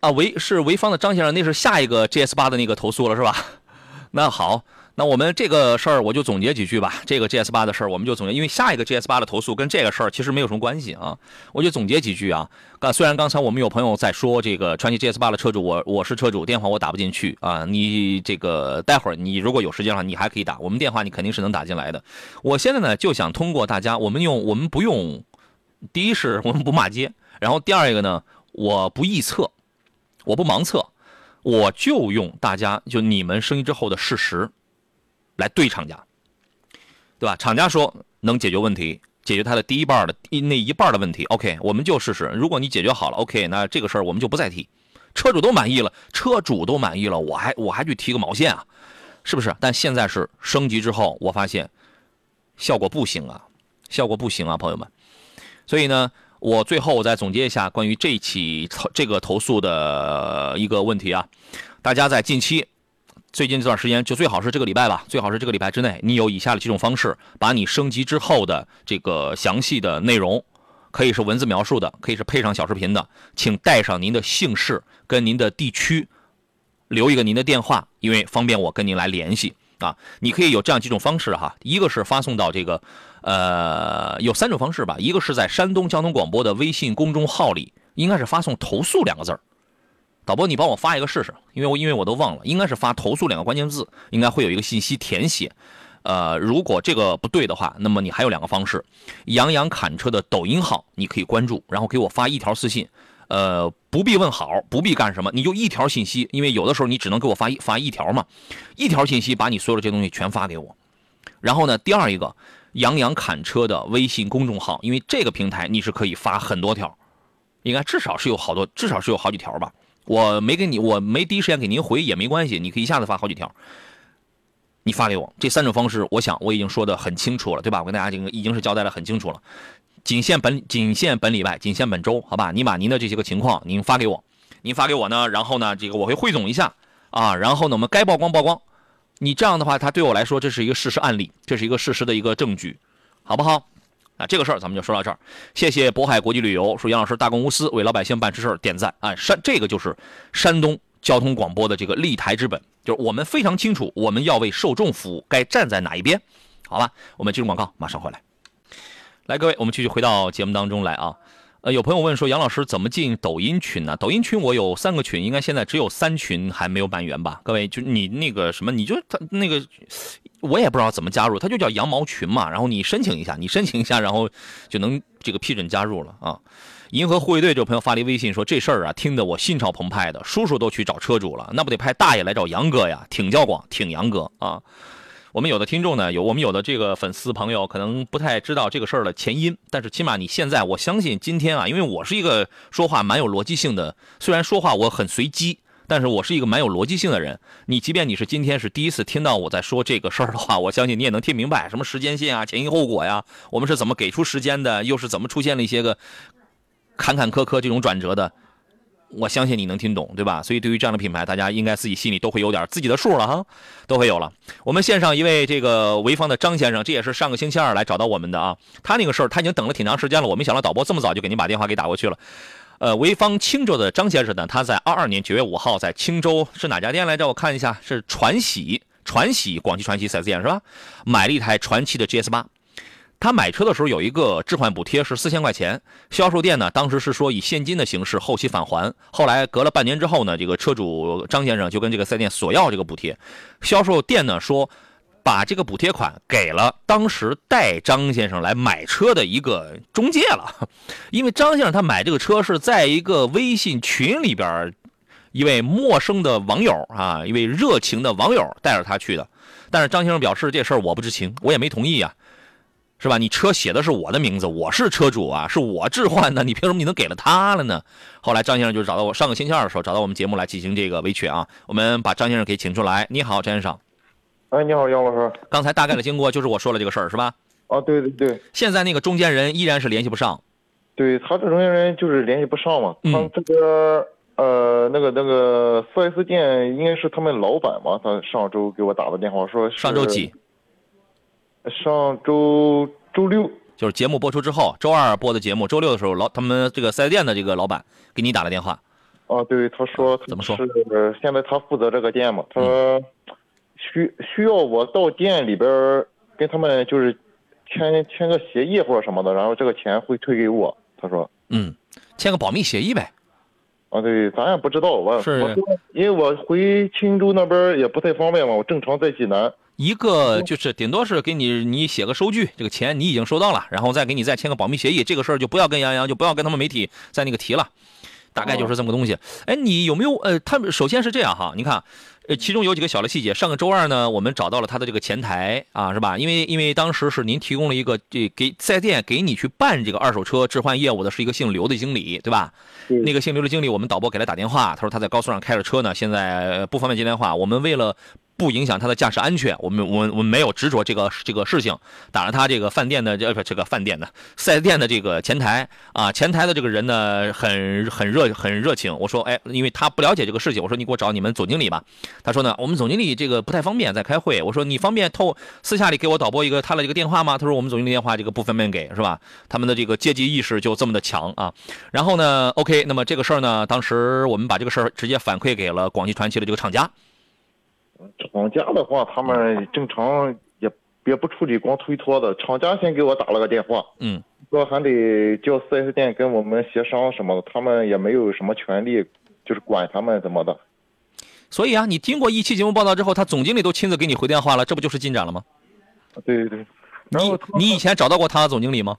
啊，潍是潍坊的张先生，那是下一个 GS 八的那个投诉了是吧？那好，那我们这个事儿我就总结几句吧。这个 GS 八的事儿我们就总结，因为下一个 GS 八的投诉跟这个事儿其实没有什么关系啊。我就总结几句啊。刚虽然刚才我们有朋友在说这个传祺 GS 八的车主，我我是车主，电话我打不进去啊。你这个待会儿你如果有时间的话，你还可以打，我们电话你肯定是能打进来的。我现在呢就想通过大家，我们用我们不用，第一是我们不骂街，然后第二一个呢，我不臆测，我不盲测，我就用大家就你们升级之后的事实来对厂家，对吧？厂家说能解决问题，解决他的第一半的那一半的问题，OK，我们就试试。如果你解决好了，OK，那这个事儿我们就不再提。车主都满意了，车主都满意了，我还我还去提个毛线啊？是不是？但现在是升级之后，我发现效果不行啊，效果不行啊，朋友们。所以呢，我最后我再总结一下关于这起这个投诉的一个问题啊，大家在近期。最近这段时间，就最好是这个礼拜吧，最好是这个礼拜之内，你有以下的几种方式，把你升级之后的这个详细的内容，可以是文字描述的，可以是配上小视频的，请带上您的姓氏跟您的地区，留一个您的电话，因为方便我跟您来联系啊。你可以有这样几种方式哈，一个是发送到这个，呃，有三种方式吧，一个是在山东交通广播的微信公众号里，应该是发送“投诉”两个字儿。导播，你帮我发一个试试，因为我因为我都忘了，应该是发“投诉”两个关键字，应该会有一个信息填写。呃，如果这个不对的话，那么你还有两个方式，杨洋侃车的抖音号你可以关注，然后给我发一条私信，呃，不必问好，不必干什么，你就一条信息，因为有的时候你只能给我发一发一条嘛，一条信息把你所有的这些东西全发给我。然后呢，第二一个，杨洋侃车的微信公众号，因为这个平台你是可以发很多条，应该至少是有好多，至少是有好几条吧。我没给你，我没第一时间给您回也没关系，你可以一下子发好几条。你发给我这三种方式，我想我已经说的很清楚了，对吧？我跟大家已经已经是交代的很清楚了。仅限本仅限本礼拜，仅限本周，好吧？你把您的这些个情况您发给我，您发给我呢，然后呢，这个我会汇总一下啊，然后呢，我们该曝光曝光。你这样的话，它对我来说这是一个事实案例，这是一个事实的一个证据，好不好？啊，这个事儿咱们就说到这儿。谢谢渤海国际旅游说杨老师大公无私，为老百姓办实事点赞啊！山这个就是山东交通广播的这个立台之本，就是我们非常清楚我们要为受众服务，该站在哪一边。好吧，我们进入广告，马上回来。来，各位，我们继续回到节目当中来啊。呃，有朋友问说杨老师怎么进抖音群呢？抖音群我有三个群，应该现在只有三群还没有满员吧？各位，就你那个什么，你就他那个。我也不知道怎么加入，它就叫羊毛群嘛。然后你申请一下，你申请一下，然后就能这个批准加入了啊。银河护卫队这位朋友发了一微信说：“这事儿啊，听得我心潮澎湃的，叔叔都去找车主了，那不得派大爷来找杨哥呀？挺教广，挺杨哥啊。”我们有的听众呢，有我们有的这个粉丝朋友可能不太知道这个事儿的前因，但是起码你现在，我相信今天啊，因为我是一个说话蛮有逻辑性的，虽然说话我很随机。但是我是一个蛮有逻辑性的人，你即便你是今天是第一次听到我在说这个事儿的话，我相信你也能听明白什么时间线啊、前因后果呀，我们是怎么给出时间的，又是怎么出现了一些个坎坎坷坷这种转折的，我相信你能听懂，对吧？所以对于这样的品牌，大家应该自己心里都会有点自己的数了哈，都会有了。我们线上一位这个潍坊的张先生，这也是上个星期二来找到我们的啊，他那个事儿他已经等了挺长时间了，我没想到导播这么早就给您把电话给打过去了。呃，潍坊青州的张先生呢，他在二二年九月五号在青州是哪家店来着？我看一下，是传喜，传喜广汽传祺 4S 店是吧？买了一台传祺的 GS 八。他买车的时候有一个置换补贴是四千块钱，销售店呢当时是说以现金的形式后期返还。后来隔了半年之后呢，这个车主张先生就跟这个四 S 店索要这个补贴，销售店呢说。把这个补贴款给了当时带张先生来买车的一个中介了，因为张先生他买这个车是在一个微信群里边，一位陌生的网友啊，一位热情的网友带着他去的。但是张先生表示这事儿我不知情，我也没同意呀，是吧？你车写的是我的名字，我是车主啊，是我置换的，你凭什么你能给了他了呢？后来张先生就找到我，上个星期二的时候找到我们节目来进行这个维权啊。我们把张先生给请出来。你好，张先生。哎，你好，杨老师。刚才大概的经过就是我说了这个事儿，是吧？啊，对对对。现在那个中间人依然是联系不上。对他这中间人就是联系不上嘛。他这个呃，那个那个四 S 店应该是他们老板嘛。他上周给我打的电话说。上周几？上周周六。就是节目播出之后，周二播的节目，周六的时候老他们这个四 S 店的这个老板给你打了电话。啊，对，他说怎么说？是现在他负责这个店嘛？他说。需需要我到店里边跟他们就是签签个协议或者什么的，然后这个钱会退给我。他说，嗯，签个保密协议呗。啊，对，咱也不知道，我是，因为我回青州那边也不太方便嘛，我正常在济南。一个就是顶多是给你你写个收据，这个钱你已经收到了，然后再给你再签个保密协议，这个事儿就不要跟杨洋，就不要跟他们媒体在那个提了。大概就是这么个东西。哎，你有没有呃，他们首先是这样哈，你看。呃，其中有几个小的细节。上个周二呢，我们找到了他的这个前台啊，是吧？因为因为当时是您提供了一个这给在店给你去办这个二手车置换业务的是一个姓刘的经理，对吧？那个姓刘的经理，我们导播给他打电话，他说他在高速上开着车呢，现在不方便接电话。我们为了不影响他的驾驶安全，我们我们我们没有执着这个这个事情。打了他这个饭店的这不这个饭店的四 S 店的这个前台啊，前台的这个人呢很很热很热情。我说哎，因为他不了解这个事情，我说你给我找你们总经理吧。他说呢，我们总经理这个不太方便在开会。我说你方便透私下里给我导播一个他的这个电话吗？他说我们总经理电话这个不方便给是吧？他们的这个阶级意识就这么的强啊。然后呢，OK，那么这个事儿呢，当时我们把这个事儿直接反馈给了广汽传祺的这个厂家。厂家的话，他们正常也也不处理，光推脱的。厂家先给我打了个电话，嗯，说还得叫四 S 店跟我们协商什么的，他们也没有什么权利，就是管他们怎么的。所以啊，你听过一期节目报道之后，他总经理都亲自给你回电话了，这不就是进展了吗？对对对。然后你你以前找到过他的总经理吗？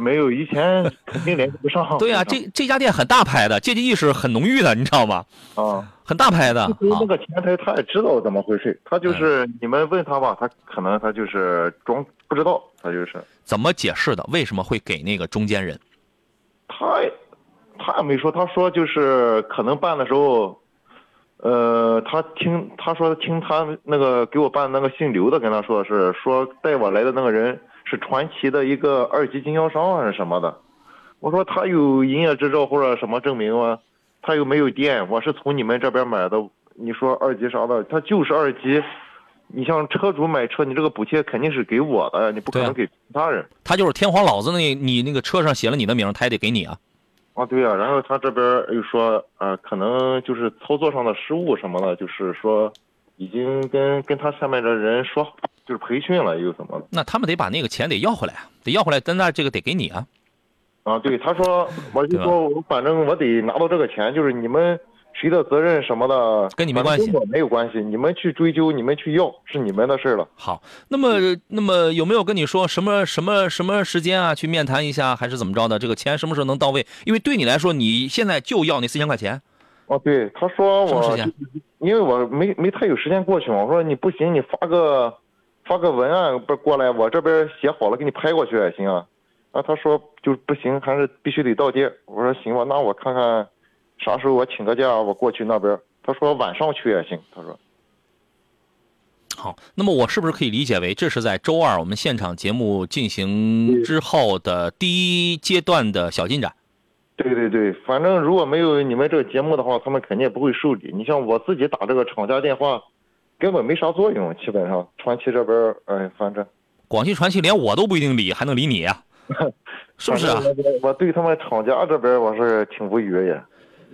没有，以前肯定联系不上。对呀、这这家店很大牌的，阶级意识很浓郁的，你知道吗？啊，很大牌的。那个前台他也知道怎么回事，他就是你们问他吧，他可能他就是装不知道，他就是怎么解释的？为什么会给那个中间人？他他也没说，他说就是可能办的时候，呃，他听他说听他那个给我办那个姓刘的跟他说的是说带我来的那个人是传奇的一个二级经销商还是什么的，我说他有营业执照或者什么证明吗？他又没有店，我是从你们这边买的，你说二级啥的，他就是二级。你像车主买车，你这个补贴肯定是给我的，你不可能给其他人。他就是天皇老子那，你那个车上写了你的名，他也得给你啊。啊，对呀、然后他这边又说，呃，可能就是操作上的失误什么的，就是说，已经跟跟他下面的人说，就是培训了又怎么的。那他们得把那个钱得要回来啊，得要回来，但那这个得给你啊。啊，对，他说，我就说我反正我得拿到这个钱，就是你们谁的责任什么的，跟你没关系跟我没有关系，你们去追究，你们去要，是你们的事儿了。好，那么那么有没有跟你说什么什么什么时间啊？去面谈一下，还是怎么着的？这个钱什么时候能到位？因为对你来说，你现在就要那四千块钱，哦，对，他说我？因为我没没太有时间过去嘛，我说你不行，你发个发个文案不过来，我这边写好了给你拍过去也行啊。然后他说就不行，还是必须得到店。我说行吧，那我看看啥时候我请个假，我过去那边。他说晚上去也行，他说好，那么我是不是可以理解为这是在周二我们现场节目进行之后的第一阶段的小进展？对对对，反正如果没有你们这个节目的话，他们肯定也不会受理。你像我自己打这个厂家电话，根本没啥作用，基本上传奇这边，哎，反正广汽传祺连我都不一定理，还能理你呀、是不是啊？我我对他们厂家这边我是挺无语也，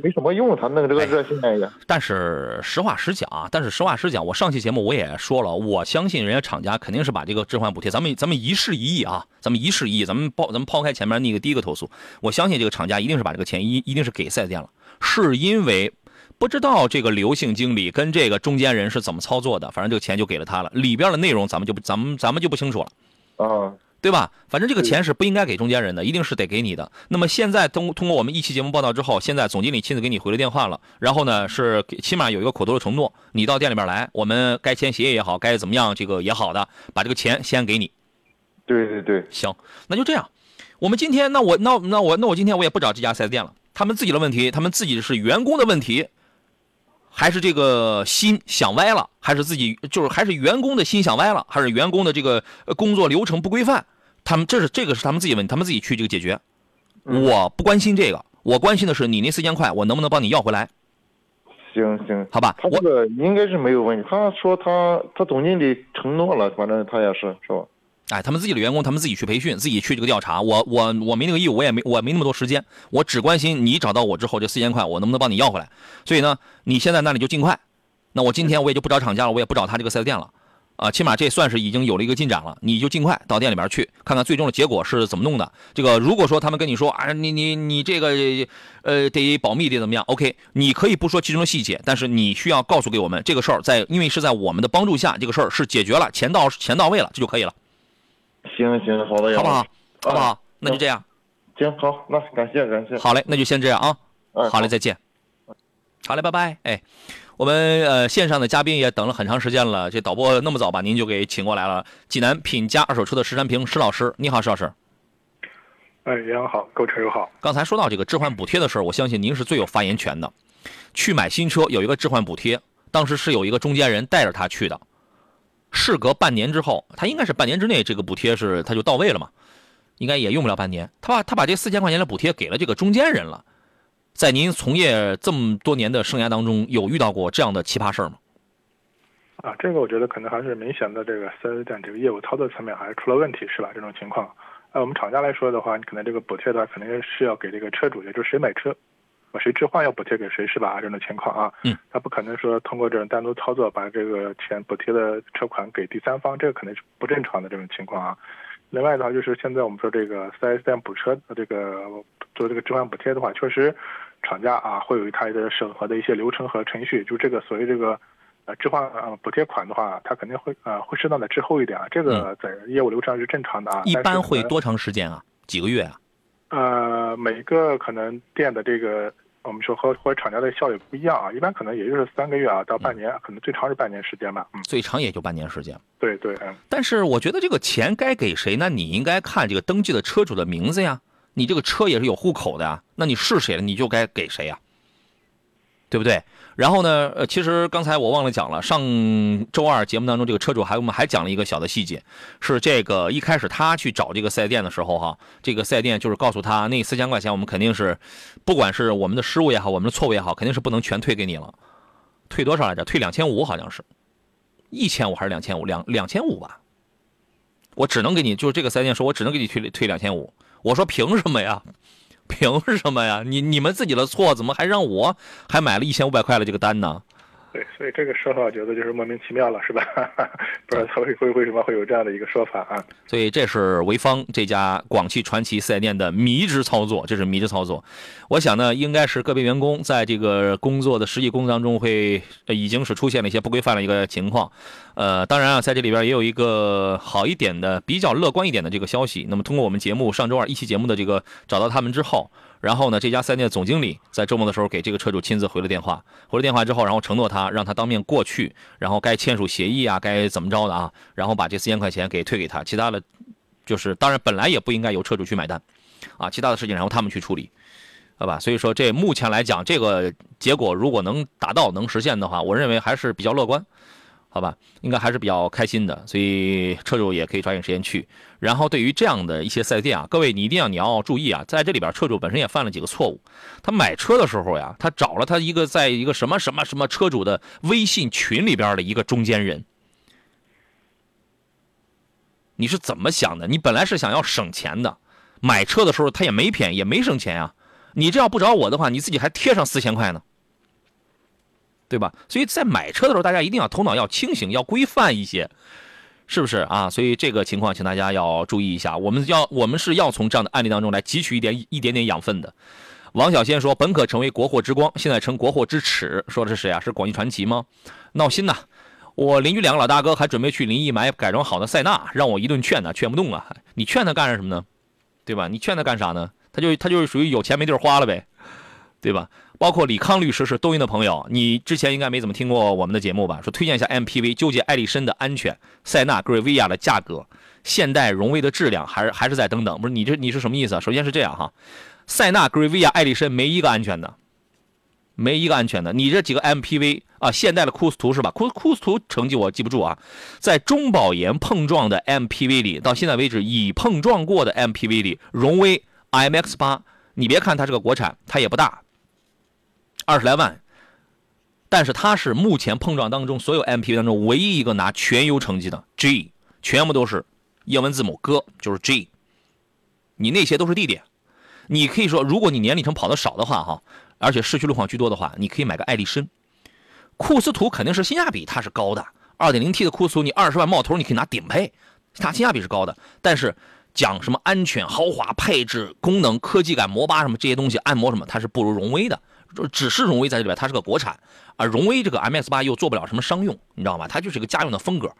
没什么用，他弄这个热线也。但是实话实讲啊，但是实话实讲，我上期节目我也说了，我相信人家厂家肯定是把这个置换补贴，咱们咱们一事一议啊，咱们一事一议，咱们抛咱们抛开前面那个第一个投诉，我相信这个厂家一定是把这个钱一一定是给四 S 店了，是因为不知道这个刘姓经理跟这个中间人是怎么操作的，反正这个钱就给了他了，里边的内容咱们就不咱们咱们就不清楚了。啊，对吧？反正这个钱是不应该给中间人的，一定是得给你的。那么现在通通过我们一期节目报道之后，现在总经理亲自给你回了电话了，然后呢是起码有一个口头的承诺，你到店里边来，我们该签协议也好，该怎么样这个也好的，把这个钱先给你。对对对，行，那就这样。我们今天那我那那我那我今天我也不找这家四 S 店了，他们自己的问题，他们自己是员工的问题，还是这个心想歪了，还是自己就是还是员工的心想歪了，还是员工的这个呃工作流程不规范？他们这是这个是他们自己问题，他们自己去这个解决。嗯我不关心这个，我关心的是你那四千块，我能不能帮你要回来？行行，好吧？我他这个应该是没有问题。他说他他总经理承诺了，反正他也是是吧？哎，他们自己的员工，他们自己去培训，自己去这个调查。我我我没那个义务，我也没我没那么多时间，我只关心你找到我之后这四千块，我能不能帮你要回来。所以呢，你现在那里就尽快。那我今天我也就不找厂家了，我也不找他这个四 S 店了，啊，起码这算是已经有了一个进展了。你就尽快到店里边去看看最终的结果是怎么弄的。这个如果说他们跟你说啊，你你你这个呃得保密得怎么样？OK，你可以不说其中的细节，但是你需要告诉给我们这个事儿在，因为是在我们的帮助下，这个事儿是解决了，钱到钱到位了，这就可以了。行行，好的，好不好？好不啊好？那就这样。行好，那感谢感谢。好嘞，那就先这样啊。嗯，好嘞，再见。好嘞，拜拜。哎，我们呃线上的嘉宾也等了很长时间了，这导播那么早把您就给请过来了。济南品佳二手车的石山平石老师，你好，石老师。哎，杨好，购车友好。刚才说到这个置换补贴的事儿，我相信您是最有发言权的。去买新车有一个置换补贴，当时是有一个中间人带着他去的。事隔半年之后，他应该是半年之内这个补贴是他就到位了嘛？应该也用不了半年，他把他把这四千块钱的补贴给了这个中间人了。在您从业这么多年的生涯当中，有遇到过这样的奇葩事儿吗？啊，这个我觉得可能还是明显的这个四 S 店这个业务操作层面还是出了问题，是吧？这种情况，呃，我们厂家来说的话，你可能这个补贴的话，肯定是要给这个车主，也就是谁买车，我谁置换要补贴给谁，是吧？这种情况啊，嗯，他不可能说通过这种单独操作把这个钱补贴的车款给第三方，这个肯定是不正常的这种情况啊。另外的话，就是现在我们说这个四 S 店补车的这个做这个置换补贴的话，确实。厂家啊，会有它的审核的一些流程和程序，就这个所谓这个，呃，置换呃补贴款的话，它肯定会呃会适当的滞后一点啊，这个在业务流程上是正常的啊。一般会多长时间啊？几个月啊？呃，每个可能店的这个我们说和或者厂家的效率不一样啊，一般可能也就是三个月啊到半年，可能最长是半年时间吧。嗯，最长也就半年时间。对对嗯。但是我觉得这个钱该给谁呢？你应该看这个登记的车主的名字呀。你这个车也是有户口的呀，那你是谁了，你就该给谁呀，对不对？然后呢，呃，其实刚才我忘了讲了，上周二节目当中，这个车主还我们还讲了一个小的细节，是这个一开始他去找这个四 S 店的时候，哈，这个四 S 店就是告诉他，那四千块钱我们肯定是，不管是我们的失误也好，我们的错误也好，肯定是不能全退给你了，退多少来着？退两千五好像是，一千五还是两千五？两两千五吧，我只能给你，就是这个四店说我只能给你退退两千五。我说凭什么呀？凭什么呀？你你们自己的错，怎么还让我还买了一千五百块的这个单呢？对，所以这个说法我觉得就是莫名其妙了，是吧？不知道他会会为什么会有这样的一个说法啊？所以这是潍坊这家广汽传祺四 S 店的迷之操作，这是迷之操作。我想呢，应该是个别员工在这个工作的实际工作当中会已经是出现了一些不规范的一个情况。呃，当然啊，在这里边也有一个好一点的、比较乐观一点的这个消息。那么通过我们节目上周二一期节目的这个找到他们之后。然后呢，这家四 S 店的总经理在周末的时候给这个车主亲自回了电话，回了电话之后，然后承诺他让他当面过去，然后该签署协议啊，该怎么着的啊，然后把这四千块钱给退给他，其他的，就是当然本来也不应该由车主去买单，啊，其他的事情然后他们去处理，好吧？所以说这目前来讲，这个结果如果能达到能实现的话，我认为还是比较乐观。好吧，应该还是比较开心的，所以车主也可以抓紧时间去。然后对于这样的一些四 S 店啊，各位你一定要你要注意啊，在这里边车主本身也犯了几个错误。他买车的时候呀，他找了他一个在一个什么什么什么车主的微信群里边的一个中间人。你是怎么想的？你本来是想要省钱的，买车的时候他也没便宜，也没省钱啊。你这要不找我的话，你自己还贴上四千块呢。对吧？所以在买车的时候，大家一定要头脑要清醒，要规范一些，是不是啊？所以这个情况，请大家要注意一下。我们要，我们是要从这样的案例当中来汲取一点一点点养分的。王小仙说：“本可成为国货之光，现在成国货之耻。”说的是谁啊？是广汽传祺吗？闹心呐！我邻居两个老大哥还准备去临沂买改装好的塞纳，让我一顿劝呢，劝不动啊！你劝他干什么呢？对吧？你劝他干啥呢？他就他就是属于有钱没地儿花了呗，对吧？包括李康律师是抖音的朋友，你之前应该没怎么听过我们的节目吧？说推荐一下 MPV，纠结艾力绅的安全，塞纳、格瑞维亚的价格，现代荣威的质量，还是还是在等等？不是你这你是什么意思？首先是这样哈，塞纳、格瑞维亚、艾力绅没一个安全的，没一个安全的。你这几个 MPV 啊，现代的库斯图是吧？库库斯图成绩我记不住啊，在中保研碰撞的 MPV 里，到现在为止已碰撞过的 MPV 里，荣威 MX 八，你别看它是个国产，它也不大。二十来万，但是它是目前碰撞当中所有 MPV 当中唯一一个拿全油成绩的 G，全部都是英文字母哥，就是 G。你那些都是弟弟，你可以说，如果你年里程跑的少的话，哈，而且市区路况居多的话，你可以买个艾力绅。库斯图肯定是性价比它是高的，2.0T 的库斯图你二十万冒头你可以拿顶配，它性价比是高的，但是讲什么安全、豪华、配置、功能、科技感、摩巴什么这些东西，按摩什么，它是不如荣威的。就只是荣威在这里边，它是个国产，而荣威这个 MX 八又做不了什么商用，你知道吗？它就是一个家用的风格。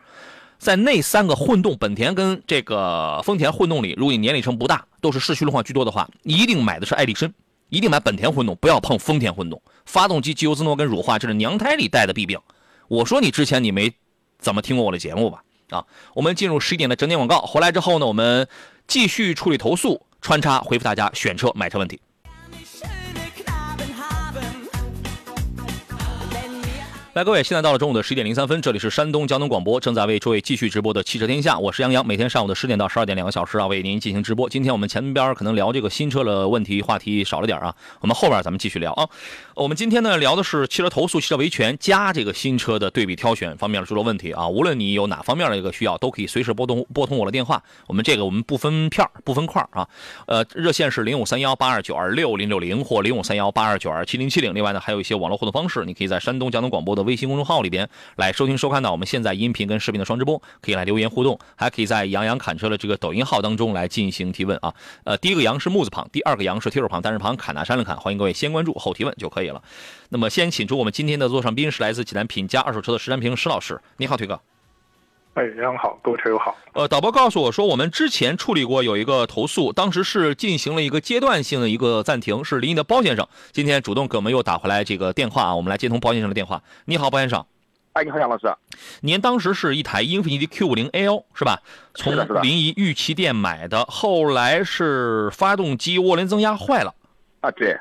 在那三个混动，本田跟这个丰田混动里，如果你年龄层不大，都是市区路况居多的话，一定买的是艾力绅，一定买本田混动，不要碰丰田混动。发动机机油自动跟乳化，这是娘胎里带的弊病。我说你之前你没怎么听过我的节目吧？啊，我们进入十一点的整点广告，回来之后呢，我们继续处理投诉，穿插回复大家选车买车问题。来，各位，现在到了中午的十一点零三分，这里是山东交通广播，正在为诸位继续直播的汽车天下，我是杨洋，每天上午的十点到十二点两个小时啊，为您进行直播。今天我们前边可能聊这个新车的问题话题少了点啊，我们后边咱们继续聊啊。我们今天呢聊的是汽车投诉、汽车维权加这个新车的对比挑选方面的诸多问题啊。无论你有哪方面的一个需要，都可以随时拨通拨通我的电话。我们这个我们不分片不分块啊。呃，热线是零五三幺八二九二六零六零或零五三幺八二九二七零七零。另外呢，还有一些网络互动方式，你可以在山东交通广播的微信公众号里边。来收听收看到我们现在音频跟视频的双直播，可以来留言互动，还可以在杨洋侃车的这个抖音号当中来进行提问啊。呃，第一个杨是木字旁，第二个杨是提手旁，单人旁，侃大山的侃，欢迎各位先关注后提问就可以了。那么先请出我们今天的座上宾是来自济南品家二手车的石占平石老师，你好，腿哥。哎，杨好，各位车友好。呃，导播告诉我说，我们之前处理过有一个投诉，当时是进行了一个阶段性的一个暂停，是临沂的包先生，今天主动给我们又打回来这个电话啊，我们来接通包先生的电话。你好，包先生。哎，你好，杨老师。您当时是一台英菲尼迪 Q50L 是吧？从临沂玉器店买的，后来是发动机涡轮增压坏了。啊，对，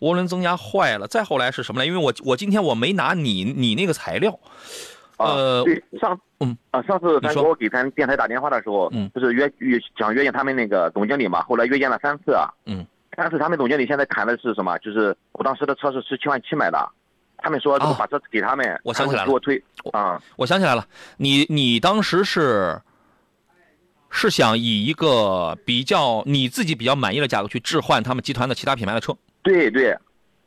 涡轮增压坏了。再后来是什么呢？因为我我今天我没拿你你那个材料。呃，对，上嗯啊，上次咱给我给咱电台打电话的时候，嗯，不是约约想约见他们那个总经理嘛？后来约见了三次啊。嗯，但是他们总经理现在谈的是什么？就是我当时的车是十七万七买的。他们说，把车给他们，我想起来了，给我推啊！我想起来了，你你当时是是想以一个比较你自己比较满意的价格去置换他们集团的其他品牌的车。对对。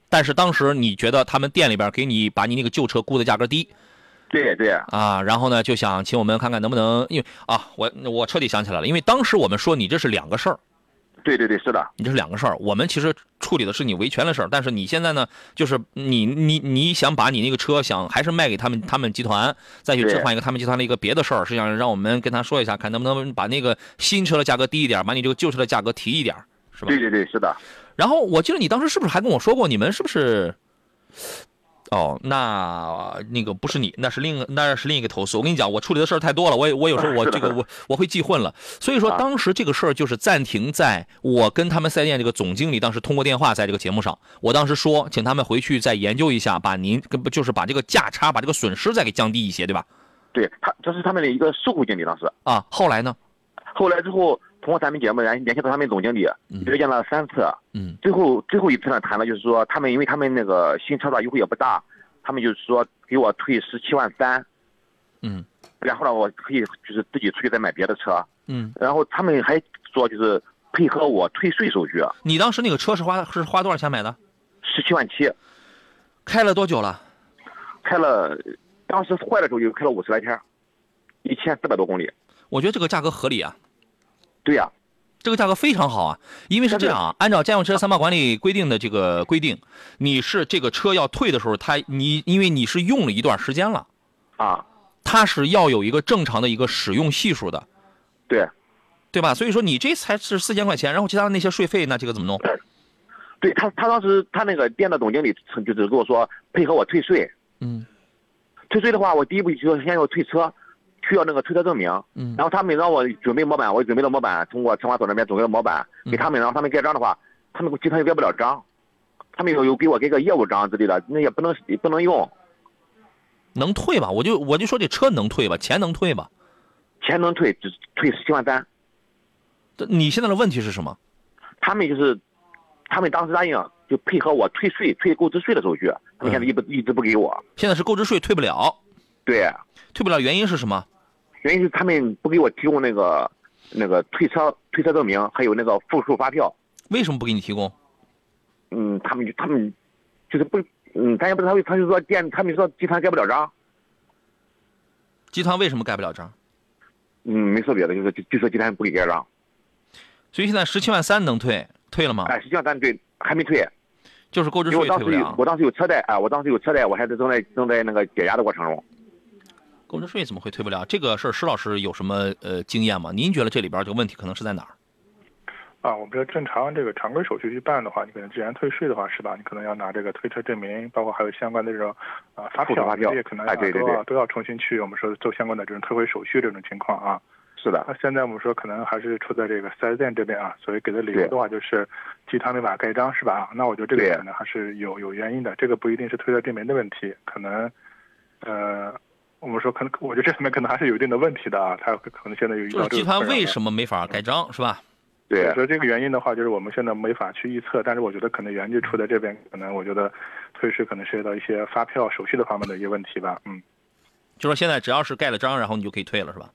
但是当时你觉得他们店里边给你把你那个旧车估的价格低。对对。啊，然后呢，就想请我们看看能不能，因为啊，我我彻底想起来了，因为当时我们说你这是两个事儿。对对对，是的，你这是两个事儿。我们其实处理的是你维权的事儿，但是你现在呢，就是你你你想把你那个车想还是卖给他们他们集团，再去置换一个他们集团的一个别的事儿，是想让我们跟他说一下，看能不能把那个新车的价格低一点，把你这个旧车的价格提一点，是吧？对对对，是的。然后我记得你当时是不是还跟我说过，你们是不是？哦，那那个不是你，那是另那是另一个投诉。我跟你讲，我处理的事儿太多了，我我有时候 我这个我我会记混了。所以说当时这个事儿就是暂停在我跟他们四 S 店这个总经理当时通过电话在这个节目上，我当时说请他们回去再研究一下，把您跟不就是把这个价差把这个损失再给降低一些，对吧？对他这是他们的一个售后经理当时啊。后来呢？后来之后通过咱们节目联联系到他们总经理，约见了三次。嗯。最后最后一次呢谈的就是说他们因为他们那个新车的优惠也不大。他们就是说给我退十七万三，嗯，然后呢，我可以就是自己出去再买别的车，嗯，然后他们还说就是配合我退税手续。你当时那个车是花是花多少钱买的？十七万七，开了多久了？开了，当时坏的时候就开了五十来天，一千四百多公里。我觉得这个价格合理啊。对呀。这个价格非常好啊，因为是这样啊，按照家用车三包管理规定的这个规定，你是这个车要退的时候，他你因为你是用了一段时间了，啊，它是要有一个正常的一个使用系数的，对，对吧？所以说你这才是四千块钱，然后其他的那些税费，那这个怎么弄？对他，他当时他那个店的总经理就是跟我说配合我退税，嗯，退税的话，我第一步就是先要退车。需要那个退车证明，嗯，然后他们让我准备模板，我准备了模板，通过城管所那边准备了模板给他们，让他们盖章的话，他们集团又盖不了章，他们有有给我盖个业务章之类的，那也不能不能用。能退吧？我就我就说这车能退吧？钱能退吧？钱能退，只退十七万三。你现在的问题是什么？他们就是，他们当时答应就配合我退税，退购置税的手续，他们现在一不一直不给我。现在是购置税退不了。对。退不了，原因是什么？原因是他们不给我提供那个那个退车退车证明，还有那个复数发票。为什么不给你提供？嗯，他们他们就是不，嗯，咱也不知道，他他就说店，他们说集团盖不了章。集团为什么盖不了章？嗯，没说别的，就是就说集团不给盖章。所以现在十七万三能退，退了吗？哎，十七万三对，还没退。就是购置税退不了。我当时有车贷，哎，我当时有车贷，我还是正在正在那个解押的过程中。购置税怎么会退不了？这个事儿，施老师有什么呃经验吗？您觉得这里边这个问题可能是在哪儿？啊，我们说正常这个常规手续去办的话，你可能既然退税的话，是吧？你可能要拿这个退车证明，包括还有相关的这种啊发票，发票也可能啊对对对，都要重新去我们说做相关的这种退回手续这种情况啊。是的。那现在我们说可能还是出在这个四 S 店这边啊，所以给的理由的话就是集团没法盖章是吧？那我觉得这个可能还是有有原因的，这个不一定是退车证明的问题，可能。呃，我们说可能，我觉得这里面可能还是有一定的问题的啊，他可能现在有遇就是集团为什么没法盖章是吧？对所以这个原因的话，就是我们现在没法去预测，但是我觉得可能原就出在这边，可能我觉得退市可能涉及到一些发票手续的方面的一些问题吧。嗯，就说现在只要是盖了章，然后你就可以退了是吧？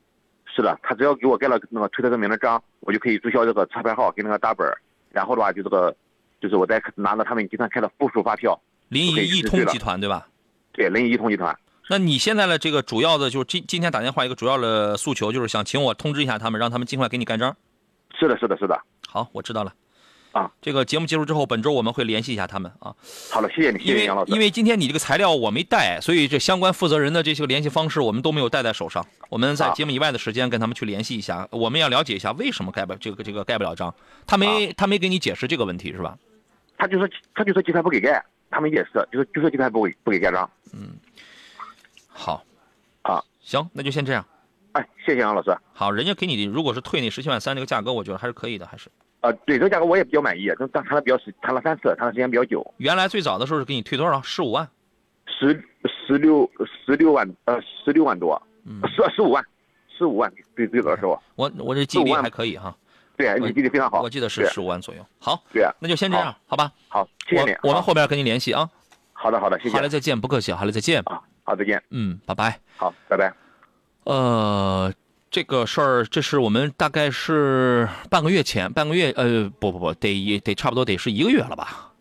是的，他只要给我盖了那个推特证明的章，我就可以注销这个车牌号跟那个大本儿，然后的话就这个，就是我再拿着他们集团开的附属发票，临沂一通集团对吧？对，临沂一通集团。那你现在的这个主要的就是今今天打电话一个主要的诉求就是想请我通知一下他们，让他们尽快给你盖章。是的，是的，是的。好，我知道了。啊，这个节目结束之后，本周我们会联系一下他们啊，好了，谢谢你，谢谢杨老师。因为今天你这个材料我没带，所以这相关负责人的这些个联系方式我们都没有带在手上。我们在啊节目以外的时间跟他们去联系一下，我们要了解一下为什么盖不这个这个盖不了章。他没、他没给你解释这个问题是吧？他就说他就说集团不给盖，他们也是，就是就说集团不给不给盖章。好，啊，行，那就先这样。哎，谢谢杨老师。好，人家给你如果是退那十七万三这个价格，我觉得还是可以的，还是呃，对这个价格我也比较满意，这谈了比较时谈了三次，谈的时间比较久，原来最早的时候是给你退多少？十五万。十十六十六万呃十六万多，嗯十十五万，十五万最最早的时候，我我这记忆力还可以哈，对我你记忆力非常好。我记得是十五万左右。好，对，那就先这样，好吧？好，谢谢你。我我们后边跟您联系啊。好的好的，谢谢好嘞，。再见，不客气，好嘞，再见。啊，好，再见。嗯，拜拜。好，拜拜。呃，这个事儿，这是我们大概是半个月前，半个月，呃，不不不，得一得差不多得是一个月了吧，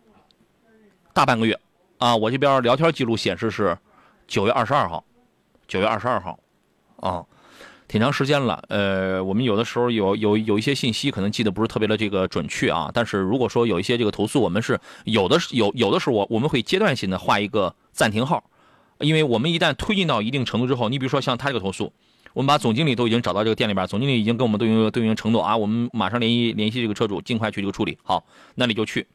大半个月啊。我这边聊天记录显示是九月二十二号，九月二十二号，啊，挺长时间了。呃，我们有的时候有有有一些信息可能记得不是特别的这个准确啊，但是如果说有一些这个投诉，我们是有的有有的时候我我们会阶段性的画一个暂停号。因为我们一旦推进到一定程度之后，你比如说像他这个投诉，我们把总经理都已经找到这个店里边，总经理已经跟我们都有都已经承诺啊，我们马上联系联系这个车主，尽快去这个处理。好，那你就去。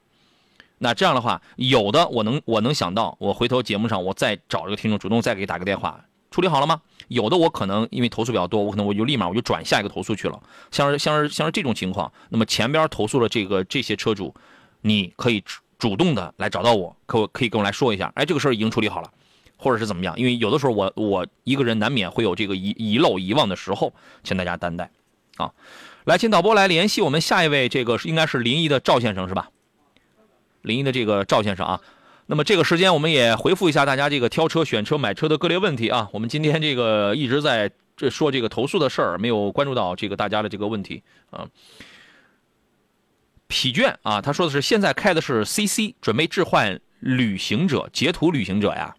那这样的话，有的我能我能想到，我回头节目上我再找这个听众主动再给打个电话，处理好了吗？有的我可能因为投诉比较多，我可能我就立马我就转下一个投诉去了。像是像是像是这种情况，那么前边投诉的这个这些车主，你可以主主动的来找到我，可我可以跟我来说一下，哎，这个事儿已经处理好了。或者是怎么样？因为有的时候我我一个人难免会有这个遗遗漏遗忘的时候，请大家担待啊。来，请导播来联系我们下一位，这个应该是临沂的赵先生是吧？临沂的这个赵先生啊。那么这个时间我们也回复一下大家这个挑车、选车、买车的各类问题啊。我们今天这个一直在这说这个投诉的事儿，没有关注到这个大家的这个问题啊。疲倦啊，他说的是现在开的是 CC，准备置换旅行者、捷途旅行者呀。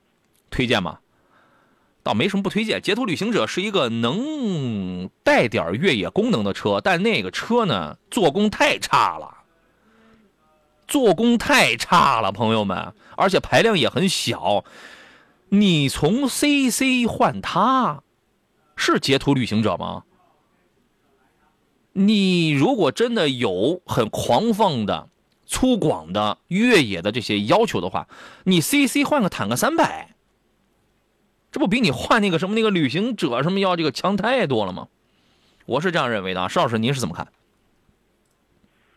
推荐吗？倒没什么不推荐。捷途旅行者是一个能带点越野功能的车，但那个车呢，做工太差了，做工太差了，朋友们，而且排量也很小。你从 CC 换它，是捷途旅行者吗？你如果真的有很狂放的、粗犷的越野的这些要求的话，你 CC 换个坦克三百。这不比你换那个什么那个旅行者什么要这个强太多了吗？我是这样认为的啊，邵老师您是怎么看？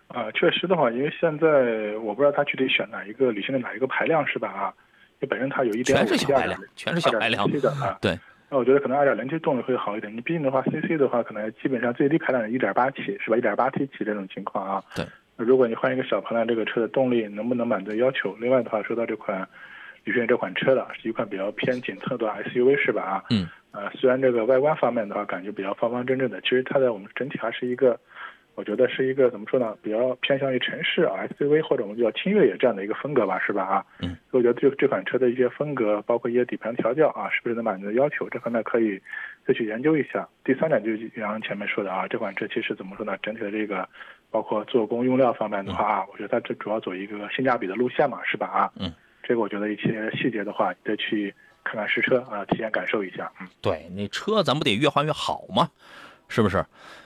啊，确实的话，因为现在我不知道他具体选哪一个旅行的哪一个排量是吧？啊，因为本身它有一点全是小排量，全是小排量的啊。对，那我觉得可能二点零 T 动力会好一点。你毕竟的话，CC 的话可能基本上最低排量一点八 T 是吧？一点八 T 起这种情况啊。对。如果你换一个小排量，这个车的动力能不能满足要求？另外的话，说到这款。旅行这款车的是一款比较偏紧凑的 SUV 是吧？啊，嗯，呃，虽然这个外观方面的话感觉比较方方正正的，其实它在我们整体还是一个，我觉得是一个怎么说呢？比较偏向于城市啊 SUV 或者我们叫轻越野这样的一个风格吧，是吧？啊，嗯，所以我觉得这这款车的一些风格，包括一些底盘调教啊，是不是能满足要求？这方面可以再去研究一下。第三点就是杨前面说的啊，这款车其实怎么说呢？整体的这个包括做工用料方面的话啊，我觉得它这主要走一个性价比的路线嘛，是吧？啊，嗯。这个我觉得一些细节的话，得去看看实车啊，体验感受一下。嗯，对，那车咱不得越换越好吗？是不是？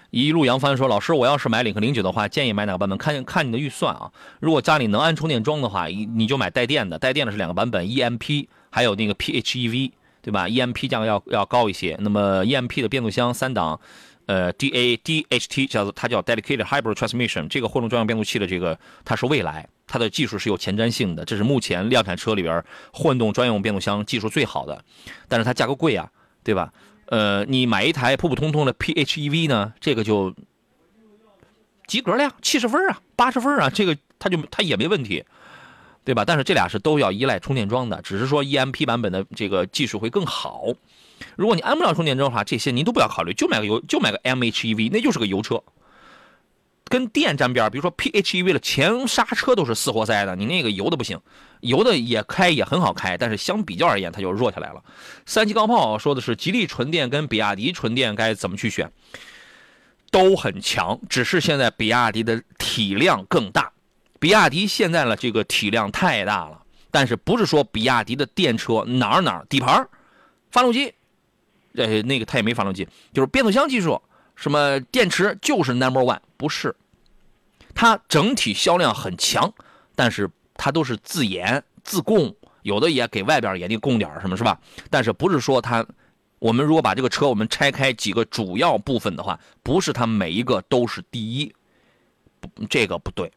一路扬帆说，老师，我要是买领克零九的话，建议买哪个版本？看看你的预算啊。如果家里能安充电桩的话，你就买带电的。带电的是两个版本，EMP 还有那个 PHEV，对吧？EMP 价格要要高一些。那么 EMP 的变速箱三档，呃，DA DHT 叫做它叫 Dedicated Hybrid Transmission，这个混动专用变速器的这个它是未来，它的技术是有前瞻性的，这是目前量产车里边混动专用变速箱技术最好的，但是它价格贵啊，对吧？呃，你买一台普普通通的 PHEV 呢，这个就及格了呀，七十分啊，八十分啊，这个它就它也没问题，对吧？但是这俩是都要依赖充电桩的，只是说 EMP 版本的这个技术会更好。如果你安不了充电桩的话，这些您都不要考虑，就买个油，就买个 MHEV，那就是个油车，跟电沾边。比如说 PHEV 的前刹车都是四活塞的，你那个油的不行，油的也开也很好开，但是相比较而言，它就弱下来了。三级高炮说的是吉利纯电跟比亚迪纯电该怎么去选，都很强，只是现在比亚迪的体量更大，比亚迪现在的这个体量太大了，但是不是说比亚迪的电车哪儿哪儿底盘、发动机。呃，那个它也没发动机，就是变速箱技术，什么电池就是 number one，不是，它整体销量很强，但是它都是自研自供，有的也给外边也得供点什么，是吧？但是不是说它，我们如果把这个车我们拆开几个主要部分的话，不是它每一个都是第一，不，这个不对，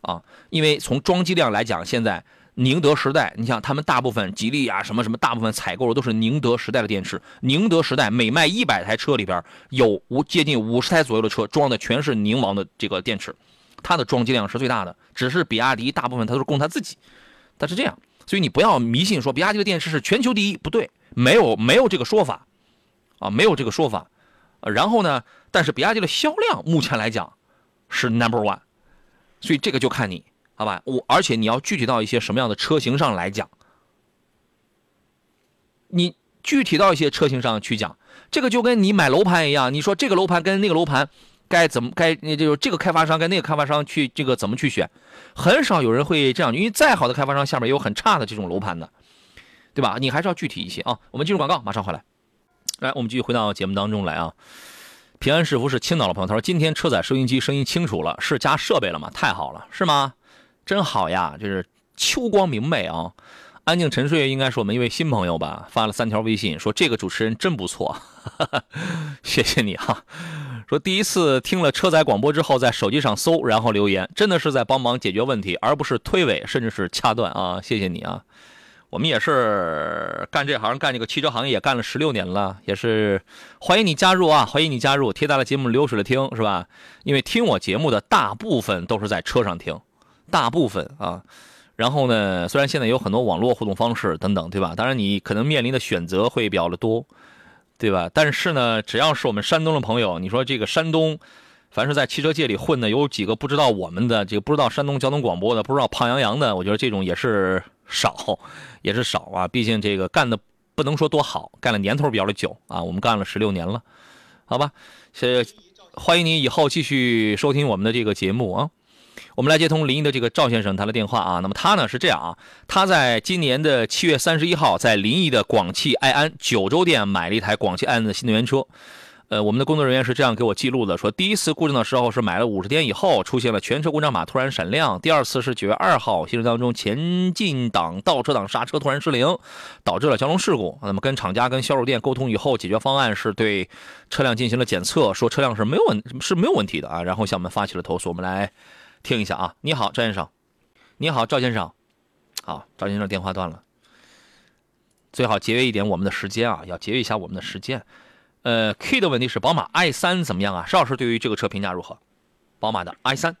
啊，因为从装机量来讲，现在。宁德时代，你像他们大部分吉利啊什么什么，大部分采购的都是宁德时代的电池。宁德时代每卖一百台车里边，有五接近五十台左右的车装的全是宁王的这个电池，它的装机量是最大的。只是比亚迪大部分它都是供它自己，它是这样。所以你不要迷信说比亚迪的电池是全球第一，不对，没有没有这个说法，啊，没有这个说法。然后呢，但是比亚迪的销量目前来讲是 number one，所以这个就看你。好吧，我而且你要具体到一些什么样的车型上来讲，你具体到一些车型上去讲，这个就跟你买楼盘一样，你说这个楼盘跟那个楼盘该怎么该，你就这个开发商跟那个开发商去这个怎么去选，很少有人会这样，因为再好的开发商下面也有很差的这种楼盘的，对吧？你还是要具体一些啊。我们进入广告，马上回来。来，我们继续回到节目当中来啊。平安是福是青岛的朋友，他说今天车载收音机声音清楚了，是加设备了吗？太好了，是吗？真好呀，就是秋光明媚啊！安静沉睡应该是我们一位新朋友吧？发了三条微信说这个主持人真不错，谢谢你哈。说第一次听了车载广播之后，在手机上搜，然后留言，真的是在帮忙解决问题，而不是推诿，甚至是掐断啊！谢谢你啊！我们也是干这行，干这个汽车行业也干了十六年了，也是欢迎你加入啊！欢迎你加入，贴大的节目流水的听是吧？因为听我节目的大部分都是在车上听。大部分啊，然后呢，虽然现在有很多网络互动方式等等，对吧？当然你可能面临的选择会比较的多，对吧？但是呢，只要是我们山东的朋友，你说这个山东，凡是在汽车界里混的，有几个不知道我们的这个不知道山东交通广播的，不知道胖杨洋的，我觉得这种也是少，也是少啊。毕竟这个干的不能说多好，干了年头比较的久啊，我们干了十六年了，好吧？是欢迎你以后继续收听我们的这个节目啊。我们来接通临沂的这个赵先生他的电话啊。那么他呢是这样啊，他在今年的七月三十一号在临沂的广汽埃安九州店买了一台广汽埃安的新能源车。呃，我们的工作人员是这样给我记录的，说第一次故障的时候是买了五十天以后出现了全车故障码突然闪亮，第二次是九月二号行驶当中前进档、倒车档刹车突然失灵，导致了交通事故。那么跟厂家跟销售店沟通以后，解决方案是对车辆进行了检测，说车辆是没有问是没有问题的啊，然后向我们发起了投诉。我们来。听一下啊，你好，赵先生，你好，赵先生，好，赵先生电话断了，最好节约一点我们的时间啊，要节约一下我们的时间。呃，K 的问题是宝马 i 三怎么样啊？邵老师对于这个车评价如何？宝马的 i 三，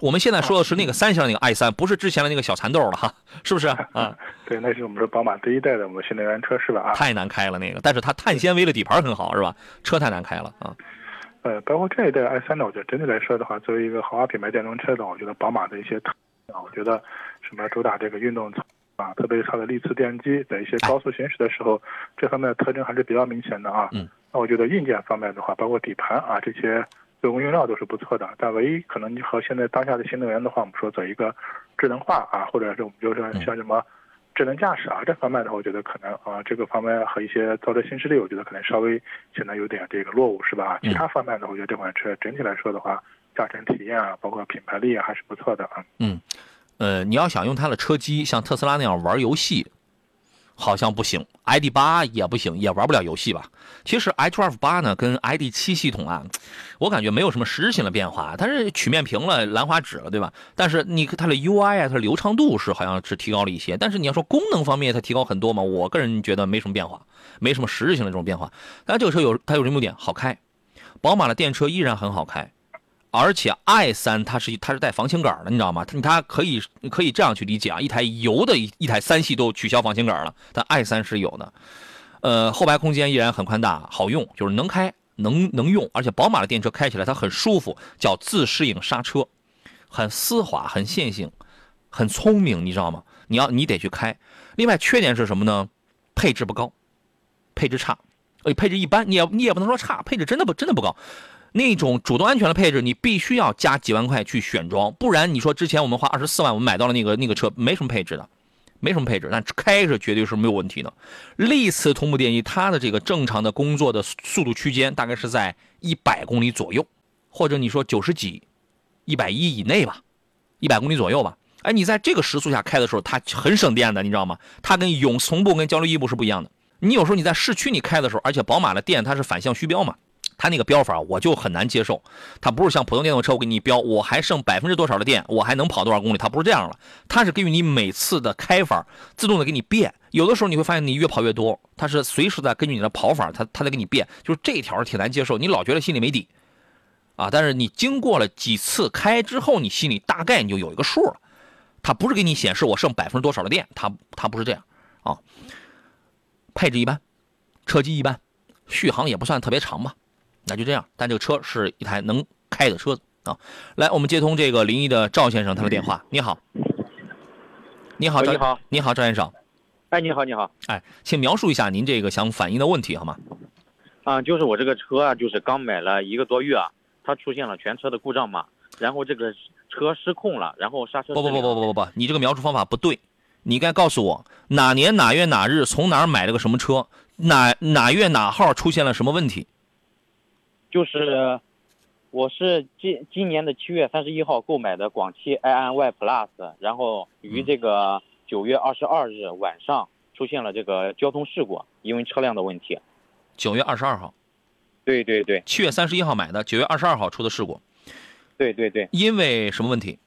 我们现在说的是那个三厢那个 i 三，不是之前的那个小蚕豆了哈，是不是啊？对，那是我们说宝马第一代的我们新能源车是吧？啊，太难开了那个，但是它碳纤维的底盘很好是吧？车太难开了啊。呃，包括这一代 i 三呢，我觉得整体来说的话，作为一个豪华品牌电动车的，我觉得宝马的一些特啊，我觉得什么主打这个运动啊，特别是它的力磁电机，在一些高速行驶的时候，这方面的特征还是比较明显的啊。嗯。那我觉得硬件方面的话，包括底盘啊这些做工用料都是不错的，但唯一可能你和现在当下的新能源的话，我们说走一个智能化啊，或者是我们就是像什么。智能驾驶啊，这方面的话，我觉得可能啊，这个方面和一些造车新势力，我觉得可能稍微显得有点这个落伍，是吧？其他方面的，我觉得这款车整体来说的话，驾乘体验啊，包括品牌力啊，还是不错的啊。嗯，呃，你要想用它的车机像特斯拉那样玩游戏，好像不行，ID 八也不行，也玩不了游戏吧？其实 iDrive 八呢跟 ID 七系统啊，我感觉没有什么实质性的变化，它是曲面屏了，兰花指了，对吧？但是你它的 UI 啊，它的流畅度是好像是提高了一些，但是你要说功能方面它提高很多嘛，我个人觉得没什么变化，没什么实质性的这种变化。但这个车有它有什么优点？好开，宝马的电车依然很好开。而且 i 三它是它是带防倾杆的，你知道吗？它它可以可以这样去理解啊，一台油的一一台三系都取消防倾杆了，但 i 三是有的。呃，后排空间依然很宽大，好用，就是能开能能用。而且宝马的电车开起来它很舒服，叫自适应刹车，很丝滑，很线性，很聪明，你知道吗？你要你得去开。另外缺点是什么呢？配置不高，配置差，呃，配置一般，你也你也不能说差，配置真的不真的不高。那种主动安全的配置，你必须要加几万块去选装，不然你说之前我们花二十四万，我们买到了那个那个车，没什么配置的，没什么配置，但开着绝对是没有问题的。历次同步电机，它的这个正常的工作的速度区间大概是在一百公里左右，或者你说九十几、一百一以内吧，一百公里左右吧。哎，你在这个时速下开的时候，它很省电的，你知道吗？它跟永磁同步跟交流异步是不一样的。你有时候你在市区你开的时候，而且宝马的电它是反向虚标嘛。它那个标法我就很难接受，它不是像普通电动车我给你标，我还剩百分之多少的电，我还能跑多少公里，它不是这样了，它是根据你每次的开法自动的给你变，有的时候你会发现你越跑越多，它是随时在根据你的跑法，它它在给你变，就是这条挺难接受，你老觉得心里没底，啊，但是你经过了几次开之后，你心里大概你就有一个数了，它不是给你显示我剩百分之多少的电，它它不是这样啊，配置一般，车机一般，续航也不算特别长吧。那就这样，但这个车是一台能开的车子啊！来，我们接通这个临沂的赵先生他的电话。你好，你好，你好，你好，赵先生。哎，你好，你好。哎，请描述一下您这个想反映的问题好吗？啊，就是我这个车啊，就是刚买了一个多月啊，它出现了全车的故障嘛，然后这个车失控了，然后刹车。不不不不不不不，你这个描述方法不对，你该告诉我哪年哪月哪日从哪儿买了个什么车，哪哪月哪号出现了什么问题？就是，我是今今年的七月三十一号购买的广汽埃安 Y Plus，然后于这个九月二十二日晚上出现了这个交通事故，因为车辆的问题。九月二十二号。对对对。七月三十一号买的，九月二十二号出的事故。对对对。因为什么问题？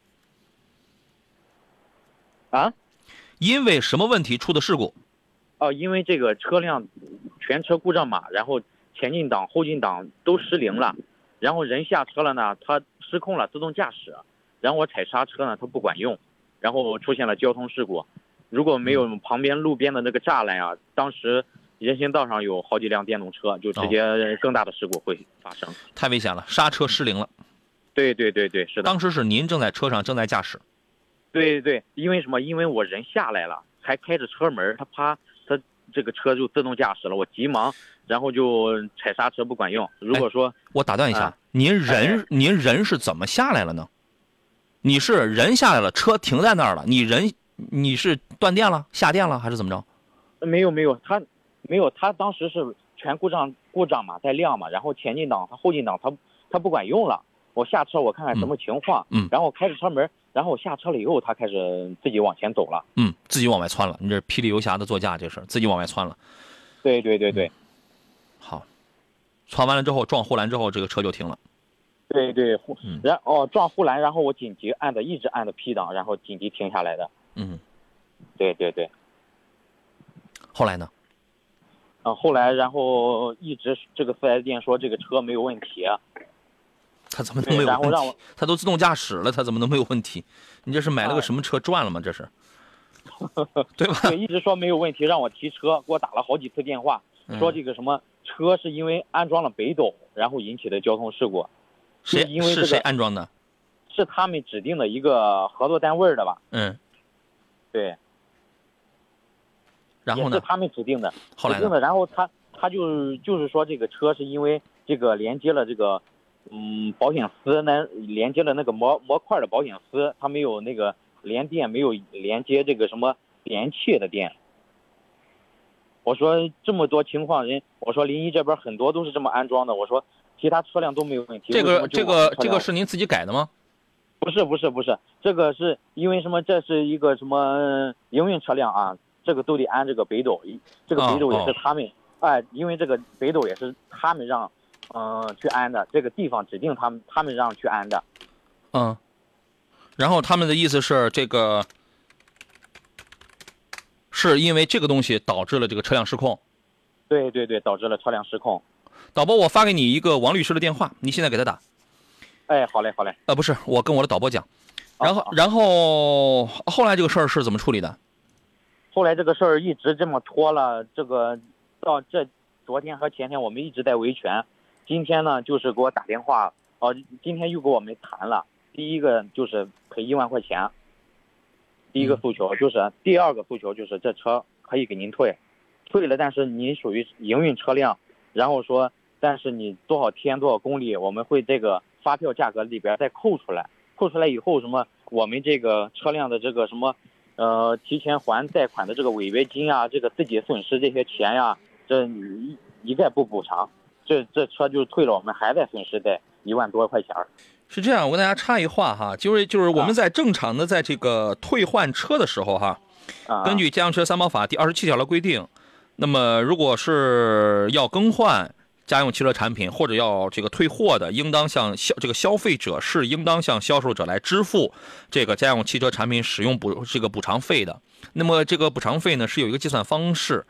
啊？因为什么问题出的事故？哦，因为这个车辆全车故障码，然后。前进档、后进档都失灵了，然后人下车了呢，它失控了，自动驾驶，然后我踩刹车呢，它不管用，然后出现了交通事故。如果没有旁边路边的那个栅栏啊，当时人行道上有好几辆电动车，就直接更大的事故会发生。太危险了，刹车失灵了。对对对对，是的。当时是您正在车上正在驾驶。对对对，因为什么？因为我人下来了，还开着车门，他啪，他这个车就自动驾驶了，我急忙。然后就踩刹车不管用。如果说我打断一下，您人您人是怎么下来了呢？你是人下来了，车停在那儿了，你人你是断电了、下电了还是怎么着？没有没有，他没有，他当时是全故障故障嘛，在亮嘛，然后前进档、他后进档他他不管用了。我下车我看看什么情况，嗯，然后开着车门，然后我下车了以后，他开始自己往前走了，嗯，自己往外窜了。你这霹雳游侠的座驾，这是自己往外窜了。对对对对。好，窜完了之后撞护栏之后，这个车就停了。对对，护，然哦撞护栏，然后我紧急按的，一直按的 P 档，然后紧急停下来的。嗯，对对对。后来呢？啊，后来然后一直这个四 S 店说这个车没有问题。他怎么能没有问题？然后让我，他都自动驾驶了，他怎么能没有问题？你这是买了个什么车赚了吗？这是，对吧？对，一直说没有问题，让我提车，给我打了好几次电话，说这个什么。车是因为安装了北斗，然后引起的交通事故。谁因为是谁安装的？是他们指定的一个合作单位的吧？嗯，对。然后呢？是他们指定的。后来指定的，然后他他就就是说这个车是因为这个连接了这个嗯保险丝，呢连接了那个模模块的保险丝，它没有那个连电，没有连接这个什么连器的电。我说这么多情况人，我说临沂这边很多都是这么安装的。我说其他车辆都没有问题。这个这个这个是您自己改的吗？不是不是不是，这个是因为什么？这是一个什么营运车辆啊？这个都得安这个北斗，这个北斗也是哦他们，哎，因为这个北斗也是他们让，嗯、去安的，这个地方指定他们他们让去安的。嗯，然后他们的意思是这个，是因为这个东西导致了这个车辆失控。对对对，导致了车辆失控。导播，我发给你一个王律师的电话，你现在给他打。哎，好嘞好嘞。呃，不是，我跟我的导播讲。然后，然后后来这个事儿是怎么处理的？后来这个事儿一直这么拖了，这个到这昨天和前天我们一直在维权，今天呢就是给我打电话，哦、今天又给我们谈了，第一个就是赔一万块钱，第一个诉求就是，第二个诉求就是这车可以给您退，退了，但是您属于营运车辆，然后说，但是你多少天多少公里，我们会这个发票价格里边再扣出来，扣出来以后什么，我们这个车辆的这个什么。呃，提前还贷款的这个违约金啊，这个自己损失这些钱呀、这一一概不补偿，这这车就退了，我们还在损失在一万多块钱儿。是这样，我跟大家插一话哈，就是就是我们啊在正常的在这个退换车的时候哈，啊，根据《家用车三包法》第二十七条的规定，那么如果是要更换家用汽车产品或者要这个退货的，应当向消这个消费者是应当向销售者来支付这个家用汽车产品使用补这个补偿费的。那么这个补偿费呢是有一个计算方式，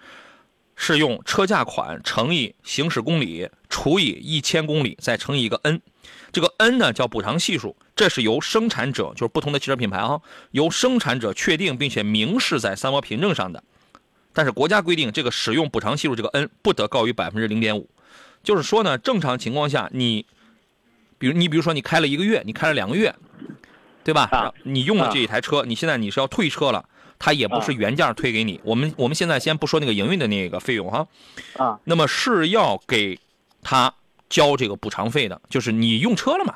是用车价款乘以行驶公里除以一千公里，再乘以一个 n。这个 n 呢叫补偿系数，这是由生产者，就是不同的汽车品牌啊，由生产者确定并且明示在三包凭证上的。但是国家规定，这个使用补偿系数这个 n 不得高于百分之零点五。就是说呢，正常情况下，你，比如你比如说你开了一个月，你开了两个月，对吧？啊你用了这一台车，你现在你是要退车了，它也不是原价退给你。我们我们现在先不说那个营运的那个费用哈，啊那么是要给他交这个补偿费的，就是你用车了嘛。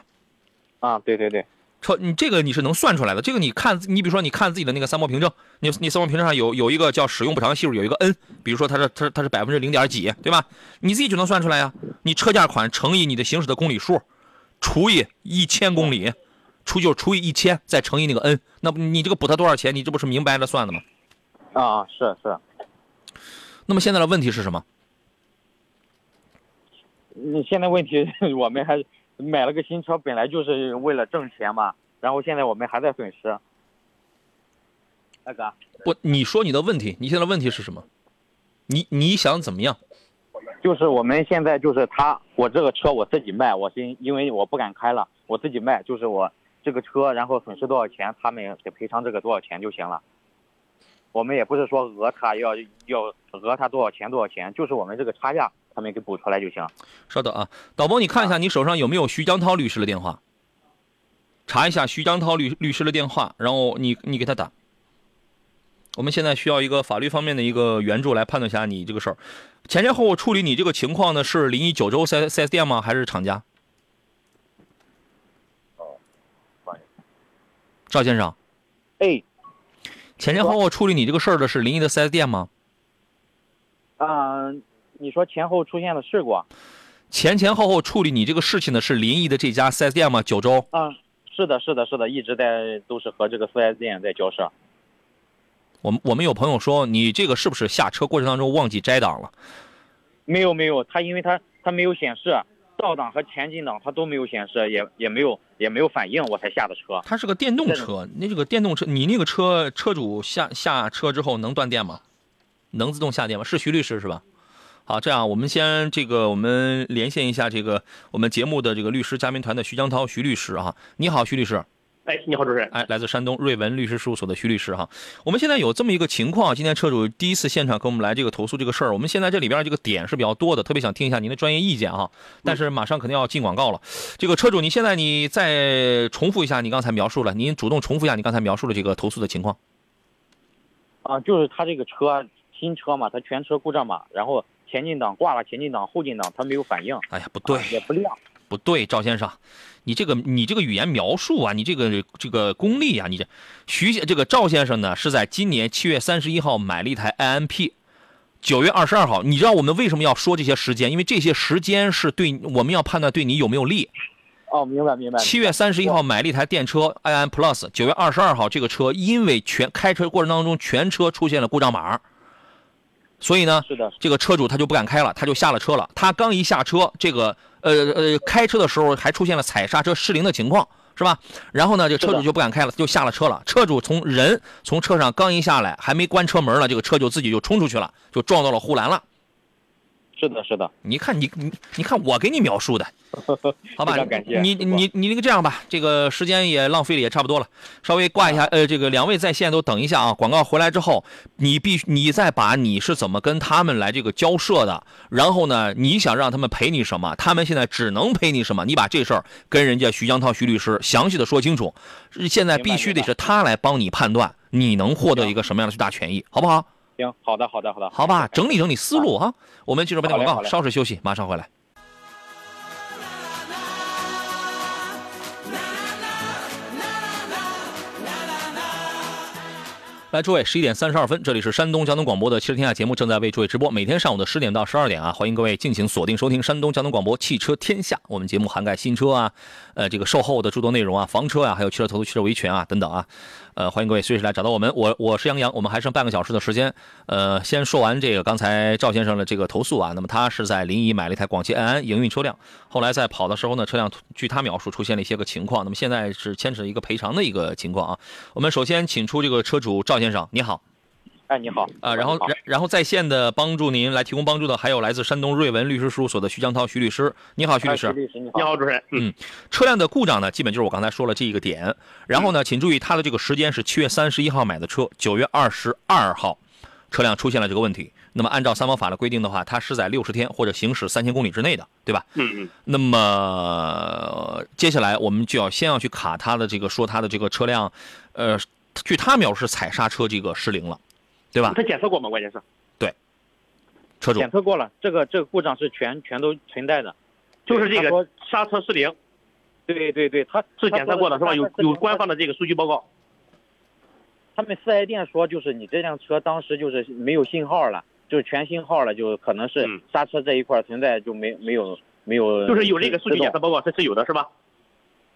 啊，对对对，车，你这个你是能算出来的。这个你看，你比如说你看自己的那个三包凭证，你你三包凭证上有有一个叫使用补偿系数，有一个 n，比如说它是它是它是百分之零点几，对吧？你自己就能算出来呀。你车价款乘以你的行驶的公里数，除以一千公里，除就是除以一千，再乘以那个 n，那不你这个补他多少钱？你这不是明白着算的吗？啊是是，那么现在的问题是什么？你现在问题 我们还买了个新车，本来就是为了挣钱嘛，然后现在我们还在损失。大哥，不，你说你的问题，你现在的问题是什么？你你想怎么样？就是我们现在就是他，我这个车我自己卖，我是因为我不敢开了，我自己卖，就是我这个车，然后损失多少钱，他们给赔偿这个多少钱就行了。我们也不是说讹他要要讹他多少钱多少钱，就是我们这个差价他们给补出来就行。稍等啊，导播，你看一下你手上有没有徐江涛律师的电话？查一下徐江涛律律师的电话，然后你你给他打。我们现在需要一个法律方面的一个援助来判断一下你这个事儿，前前后后处理你这个情况呢，是临沂九州四四 S 店吗？还是厂家？赵先生，哎，前前后后处理你这个事儿的是临沂的 4S 店吗？嗯、你说前后出现了事故，前前后后处理你这个事情的是临沂的这家 4S 店吗？九州？嗯，是的，是的，是的，一直在都是和这个 4S 店在交涉。我们我们有朋友说你这个是不是下车过程当中忘记摘档了？没有没有，他因为他他没有显示倒档和前进档，它都没有显示，也也没有也没有反应，我才下的车。它是个电动车，那这个电动车，你那个车车主下下车之后能断电吗？能自动下电吗？是徐律师是吧？好，这样我们先这个我们连线一下这个我们节目的这个律师嘉宾团的徐江涛徐律师啊，你好，徐律师。哎，你好，主持人。哎，来自山东瑞文律师事务所的徐律师哈。我们现在有这么一个情况，今天车主第一次现场跟我们来这个投诉这个事儿，我们现在这里边这个点是比较多的，特别想听一下您的专业意见哈。但是马上肯定要进广告了。这个车主，你现在你再重复一下你刚才描述了，您主动重复一下你刚才描述的这个投诉的情况。啊，就是他这个车新车嘛，他全车故障码，然后前进档挂了前进档，后进档他没有反应，哎呀，不对啊，也不亮。不对，赵先生，你这个你这个语言描述啊，你这个这个功力啊，你这徐这个赵先生呢是在今年七月三十一号买了一台 IMP，九月二十二号，你知道我们为什么要说这些时间？因为这些时间是对我们要判断对你有没有利。哦，明白明白。七月三十一号买了一台电车 i n Plus，九月二十二号这个车因为全开车过程当中全车出现了故障码，所以呢，是的，这个车主他就不敢开了，他就下了车了。他刚一下车，这个呃呃开车的时候还出现了踩刹车失灵的情况，是吧？然后呢，这车主就不敢开了，就下了车了。车主从人从车上刚一下来，还没关车门呢，这个车就自己就冲出去了，就撞到了护栏了。是的，是的。你看你你你看我给你描述的，好吧感？谢你你你那个这样吧，这个时间也浪费了，也差不多了，稍微挂一下。呃，这个两位在线都等一下啊，广告回来之后，你必须你再把你是怎么跟他们来这个交涉的，然后呢，你想让他们赔你什么，他们现在只能赔你什么，你把这事儿跟人家徐江涛徐律师详细的说清楚。现在必须得是他来帮你判断，你能获得一个什么样的最大权益，好不好？行，好的，好的，好的。好吧，整理整理思路啊。我们记住半点广告，稍事休息，马上回来。来，诸位，十一点三十二分，这里是山东交通广播的汽车天下节目正在为诸位直播，每天上午的十点到十二点啊，欢迎各位尽情锁定收听山东交通广播汽车天下。我们节目涵盖新车啊，呃，这个售后的诸多内容啊，房车啊，还有汽车投资、汽车维权啊等等啊，呃，欢迎各位随时来找到我们。我我是杨洋，我们还剩半个小时的时间，呃，先说完这个刚才赵先生的这个投诉啊，那么他是在临沂买了一台广汽埃安营运车辆，后来在跑的时候呢，车辆据他描述出现了一些个情况，那么现在是牵扯一个赔偿的一个情况啊。我们首先请出这个车主赵先生，你好。哎，你好。啊，然后然然后在线的帮助您来提供帮助的还有来自山东瑞文律师事务所的徐江涛徐律师，你好，徐律师。哎徐律师你好。你好，主持人。嗯，车辆的故障呢，基本就是我刚才说了这一个点。然后呢，请注意它的这个时间是七月三十一号买的车，九月二十二号，车辆出现了这个问题。那么按照三包法的规定的话，它是在六十天或者行驶三千公里之内的，对吧？嗯嗯。那么呃接下来我们就要先要去卡它的这个说它的这个车辆，呃，据他描述踩刹车这个失灵了，对吧？他检测过吗？关键是。车主检测过了，这个这个故障是全全都存在的，就是这个刹车失灵对对对，他是检测过的是吧？有有官方的。这个数据报告。他们四 S 店说，就是你这辆车当时就是没有信号了，就是全信号了，就可能是嗯刹车这一块存在就没没有没有，就是有这个数据检测报告，这是有的是吧？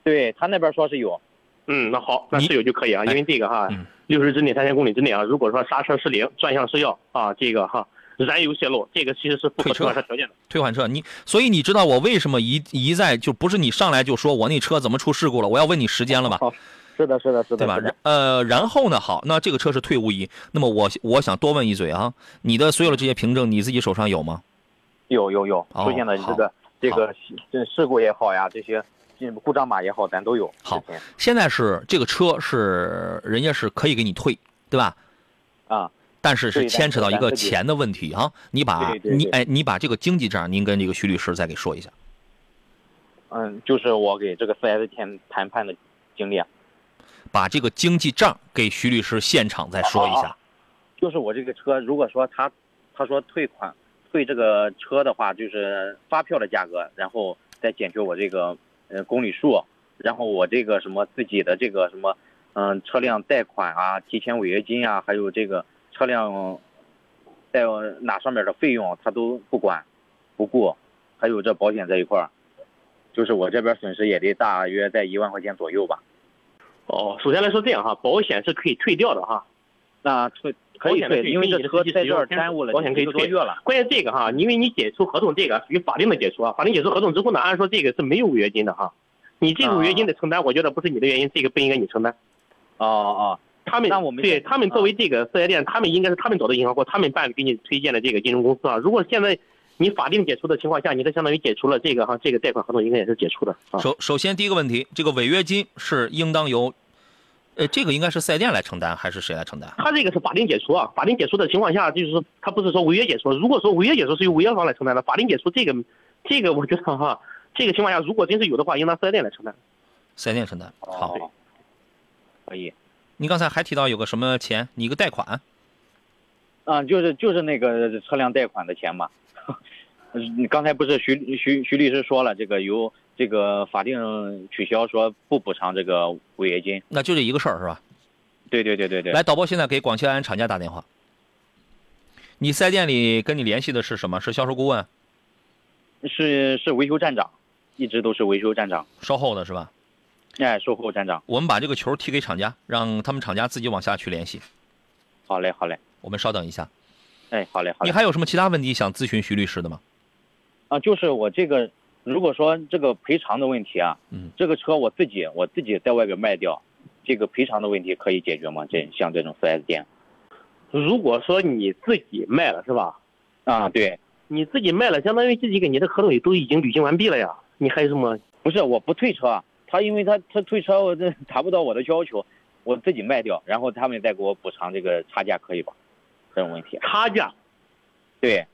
对他那边说是有，嗯，那好，那你是有就可以啊，因为这个哈嗯，六十之内、三千公里之内啊，如果说刹车失灵、转向失效啊，这个哈燃油泄漏，这个其实是符合退车条件的。退换车，你所以你知道我为什么一一再就不是你上来就说我那车怎么出事故了？我要问你时间了吧？好，是的，是的，是的，对吧？呃，然后呢？好，那这个车是退无疑，那么我我想多问一嘴啊，你的所有的这些凭证你自己手上有吗？有有有哦出现了这个这个这事故也好呀，这些这故障码也好，咱都有。好现在是这个车是人家是可以给你退，对吧？啊，但是是牵扯到一个钱的问题啊，你把你哎，你把这个经济账，您跟这个徐律师再给说一下。嗯，就是我给这个四 S 店谈判的经历啊，把这个经济账给徐律师现场再说一下。就是我这个车，如果说他他说退款退这个车的话，就是发票的价格，然后再减去我这个呃公里数，然后我这个什么自己的这个什么嗯、车辆贷款啊、提前违约金啊，还有这个车辆在哪上面的费用，他都不管不顾，还有这保险这一块儿，就是我这边损失也得大约在一万块钱左右吧。哦，首先来说这样哈，保险是可以退掉的哈，那退可以退，因为这车在这儿耽误了一保险可以多月了。关键这个哈，因为你解除合同这个属于法定的解除啊，法定解除合同之后呢，按说这个是没有违约金的哈，你这个违约金的承担，我觉得不是你的原因，这个不应该你承担。哦哦，他们那我们现对他们作为这个四 S 店，他们应该是他们找的银行或他们办给你推荐的这个金融公司啊。如果现在你法定解除的情况下，你这相当于解除了这个哈，这个贷款合同应该也是解除的啊。首首先第一个问题，这个违约金是应当由，呃，这个应该是四 S 店来承担还是谁来承担？他这个是法定解除啊，法定解除的情况下，就是说他不是说违约解除。如果说违约解除是由违约方来承担的，法定解除这个这个我觉得哈，这个情况下如果真是有的话，应当四 S 店来承担。四 S 店承担。好，哦，可以。你刚才还提到有个什么钱，你一个贷款，嗯，就是就是那个车辆贷款的钱嘛。你刚才不是徐徐徐律师说了，这个由这个法定取消，说不补偿这个违约金。那就这一个事儿是吧？对对对对对。来，导播现在给广汽安安厂家打电话。你四 S 店里跟你联系的是什么？是销售顾问？是是维修站长。一直都是维修站长，售后的是吧？哎，售后站长。我们把这个球踢给厂家，让他们厂家自己往下去联系。好嘞，好嘞。我们稍等一下。哎，好嘞，好嘞。你还有什么其他问题想咨询徐律师的吗？啊，就是我这个，如果说这个赔偿的问题啊，嗯，这个车我自己我自己在外边卖掉，这个赔偿的问题可以解决吗？这像这种 4S 店，如果说你自己卖了是吧？啊，对，你自己卖了，相当于自己给你的合同也都已经履行完毕了呀，你还有什么？不是，我不退车，他因为他他退车我这达不到我的要求，我自己卖掉，然后他们再给我补偿这个差价，可以吧？这种问题。差价？对。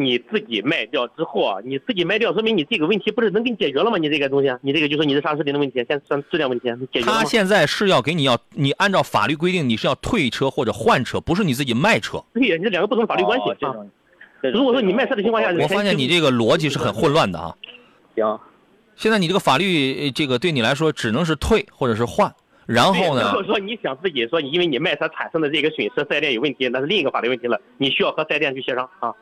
你自己卖掉之后啊，你自己卖掉，说明你这个问题不是能给你解决了吗？你这个东西，你这个就说你的刹车顶的问题，现算质量问题，解决了他现在是要给你要，你按照法律规定，你是要退车或者换车，不是你自己卖车。对呀，你这两个不同法律关系啊。如果说你卖车的情况下，我发现你这个逻辑是很混乱的啊。行，现在你这个法律这个对你来说只能是退或者是换，然后呢？如果说你想自己说，因为你卖车产生的这个损失，四 S 店有问题，那是另一个法律问题了，你需要和四 S 店去协商啊。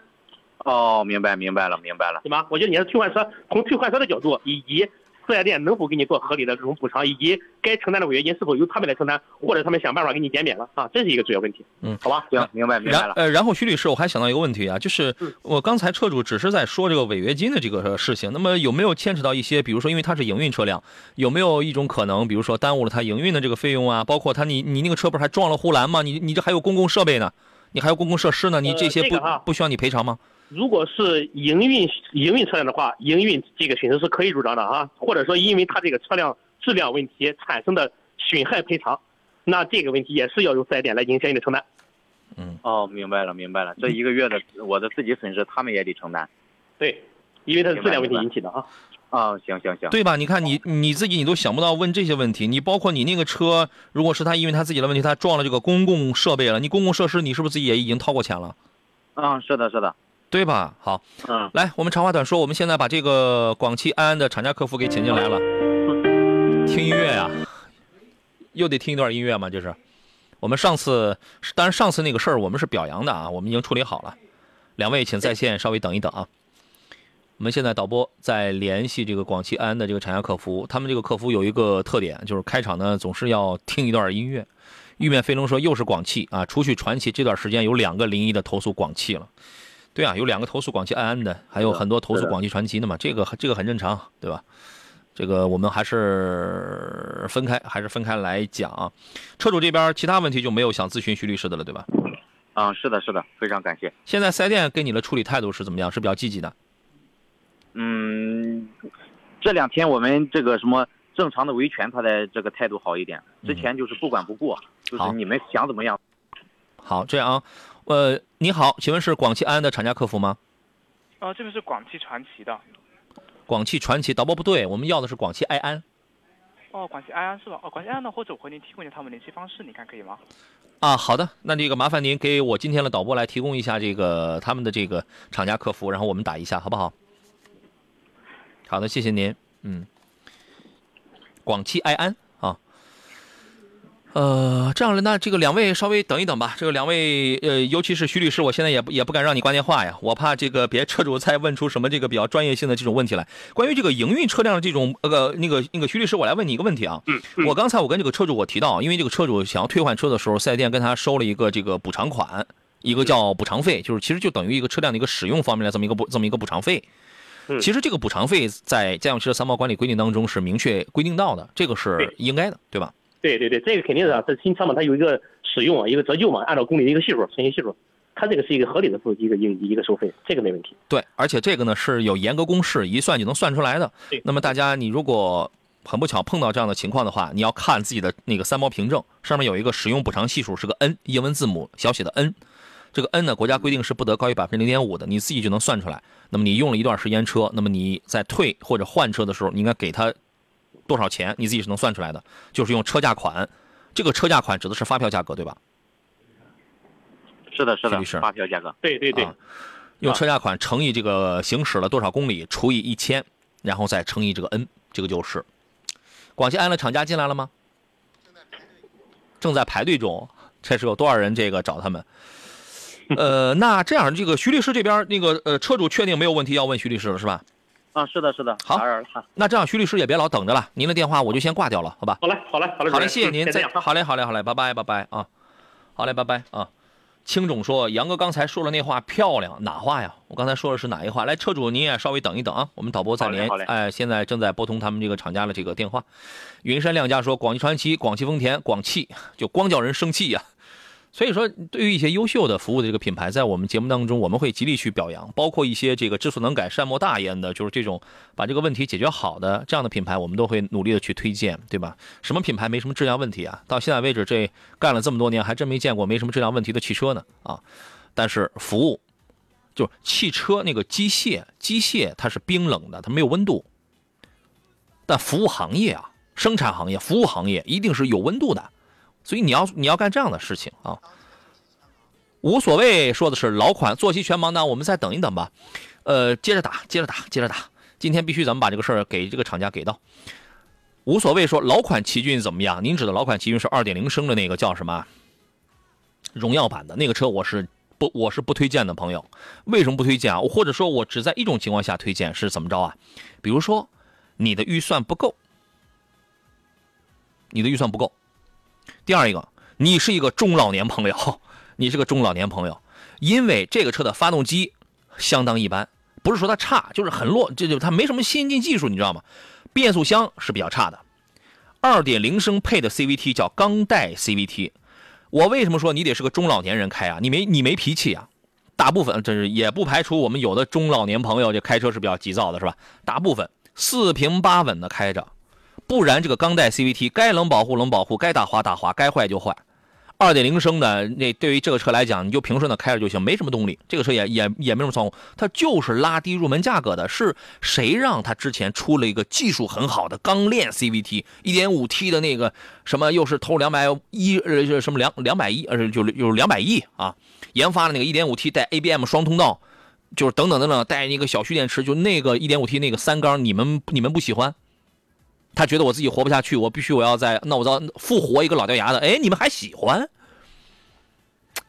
哦，明白明白了，明白了，行吧？我觉得你是退换车，从退换车的角度，以及四 S 店能否给你做合理的这种补偿，以及该承担的违约金是否由他们来承担，或者他们想办法给你减免了啊，这是一个主要问题。嗯，好吧，行，明白明白了。呃，然后徐律师，我还想到一个问题啊，就是我刚才车主只是在说这个违约金的这个事情，那么有没有牵扯到一些，比如说因为他是营运车辆，有没有一种可能，比如说耽误了他营运的这个费用啊？包括他你你那个车不是还撞了护栏吗？你你这还有公共设备呢，你还有公共设施呢，你这些不、不需要你赔偿吗？如果是营运营运车辆的话，营运这个损失是可以主张的啊，或者说因为它这个车辆质量问题产生的损害赔偿，那这个问题也是要由四 S 店来进行相应的承担。嗯，哦，明白了明白了，这一个月的我的自己损失他们也得承担。对，因为它是质量问题引起的啊。啊，行行行，对吧？你看你你自己你都想不到问这些问题，你包括你那个车，如果是他因为他自己的问题，他撞了这个公共设备了，你公共设施你是不是自己也已经掏过钱了？嗯，是的，是的。对吧？好，嗯，来，我们长话短说，我们现在把这个广汽安安的厂家客服给请进来了，听音乐呀，又得听一段音乐嘛，就是，我们上次，当然上次那个事儿我们是表扬的啊，我们已经处理好了，两位请在线稍微等一等啊，我们现在导播在联系这个广汽安安的这个厂家客服，他们这个客服有一个特点，就是开场呢总是要听一段音乐，玉面飞龙说又是广汽啊，除去传奇这段时间有两个零一的投诉广汽了。对啊，有两个投诉广汽安安的，还有很多投诉广汽传祺的嘛，这个这个很正常，对吧？这个我们还是分开，还是分开来讲。车主这边其他问题就没有想咨询徐律师的了，对吧？啊，是的，是的，非常感谢。现在四 S 店给你的处理态度是怎么样？是比较积极的？嗯，这两天我们这个什么正常的维权，他的这个态度好一点。之前就是不管不顾，就是你们想怎么样。好，这样啊，呃，你好，请问是广汽安安的厂家客服吗？呃，这边是广汽传祺的。广汽传祺导播不对，我们要的是广汽埃安。哦，广汽埃安是吧？哦，广汽埃安的，或者我和您提供一下他们联系方式，你看可以吗？啊，好的，那这个麻烦您给我今天的导播来提供一下这个他们的这个厂家客服，然后我们打一下，好不好？好的，谢谢您。嗯，广汽埃安啊，呃，这样了，那这个两位稍微等一等吧。这个两位，呃，尤其是徐律师，我现在也不也不敢让你挂电话呀，我怕这个别车主再问出什么这个比较专业性的这种问题来。关于这个营运车辆的这种呃那个那个徐律师，我来问你一个问题啊。嗯。我刚才我跟这个车主我提到，因为这个车主想要退换车的时候，四 S 店跟他收了一个这个补偿款，一个叫补偿费，就是其实就等于一个车辆的一个使用方面的这么一个补这么一个补偿费。其实这个补偿费在家用汽车三包管理规定当中是明确规定到的，这个是应该的，对吧？对对对对，这个肯定是啊，这新车嘛，它有一个使用啊，一个折旧嘛，按照公里的一个系数，乘以系数，它这个是一个合理的付一个一一个收费，这个没问题。对，而且这个呢是有严格公式，一算就能算出来的。那么大家，你如果很不巧碰到这样的情况的话，你要看自己的那个三包凭证，上面有一个使用补偿系数是个 N，英文字母小写的 N。这个 N 呢，国家规定是不得高于百分之零点五的，你自己就能算出来。那么你用了一段时间车，那么你在退或者换车的时候，你应该给他多少钱，你自己是能算出来的。就是用车价款，这个车价款指的是发票价格，对吧？是的，是的，律师发票价格。对对对，啊、用车价款乘以这个行驶了多少公里，除以一千，然后再乘以这个 N，这个就是。广西安乐厂家进来了吗？正在排队中，这是有多少人这个找他们？呃，那这样，这个徐律师这边那个呃车主确定没有问题要问徐律师了是吧？啊，是的，是的，好。那这样，徐律师也别老等着了，您的电话我就先挂掉了，好吧？好嘞，好嘞，好嘞，好嘞，谢谢您，再就先这样好嘞，好嘞，好嘞，拜拜，拜拜啊，好嘞，拜拜啊。青总说：“杨哥刚才说了那话漂亮，哪话呀？我刚才说的是哪一话？来，车主您也稍微等一等啊，我们导播在连哎，现在正在拨通他们这个厂家的这个电话。云山亮家说，广汽传祺、广汽丰田、广汽就光叫人生气呀、所以说，对于一些优秀的服务的这个品牌，在我们节目当中，我们会极力去表扬，包括一些这个知所能改、善莫大焉的，就是这种把这个问题解决好的这样的品牌，我们都会努力的去推荐，对吧？什么品牌没什么质量问题啊？到现在为止，这干了这么多年，还真没见过没什么质量问题的汽车呢啊！但是服务，就是汽车那个机械，机械它是冰冷的，它没有温度，但服务行业啊，生产行业、服务行业一定是有温度的。所以你要你要干这样的事情啊，无所谓。说的是老款坐骑全盲，呢我们再等一等吧。呃，接着打，接着打，接着打。今天必须咱们把这个事儿给这个厂家给到。无所谓说老款奇骏怎么样？您指的老款奇骏是2.0升的那个叫什么？荣耀版的那个车，我是不我是不推荐的，朋友。为什么不推荐啊？或者说我只在一种情况下推荐是怎么着啊？比如说你的预算不够，你的预算不够。第二一个，你是一个中老年朋友，你是个中老年朋友，因为这个车的发动机相当一般，不是说它差，就是很弱，这就它没什么先进技术，你知道吗？变速箱是比较差的，二点零升配的 CVT 叫钢带 CVT。我为什么说你得是个中老年人开啊？你没你没脾气啊？大部分这是也不排除我们有的中老年朋友这开车是比较急躁的，是吧？大部分四平八稳的开着。不然这个钢带 CVT 该冷保护冷保护，该打滑打滑，该坏就坏。二点零升的那对于这个车来讲，你就平顺的开着就行，没什么动力。这个车也也也没什么窗户，它就是拉低入门价格的。是谁让它之前出了一个技术很好的钢链 CVT，一点五 T 的那个什么又是投两百一呃什么两两百亿呃就是就两百亿啊，研发的那个一点五 T 带 ABM 双通道，就是等等等等带那个小蓄电池，就那个一点五 T 那个三缸，你们你们不喜欢？他觉得我自己活不下去，我必须我要在那我要复活一个老掉牙的。哎，你们还喜欢？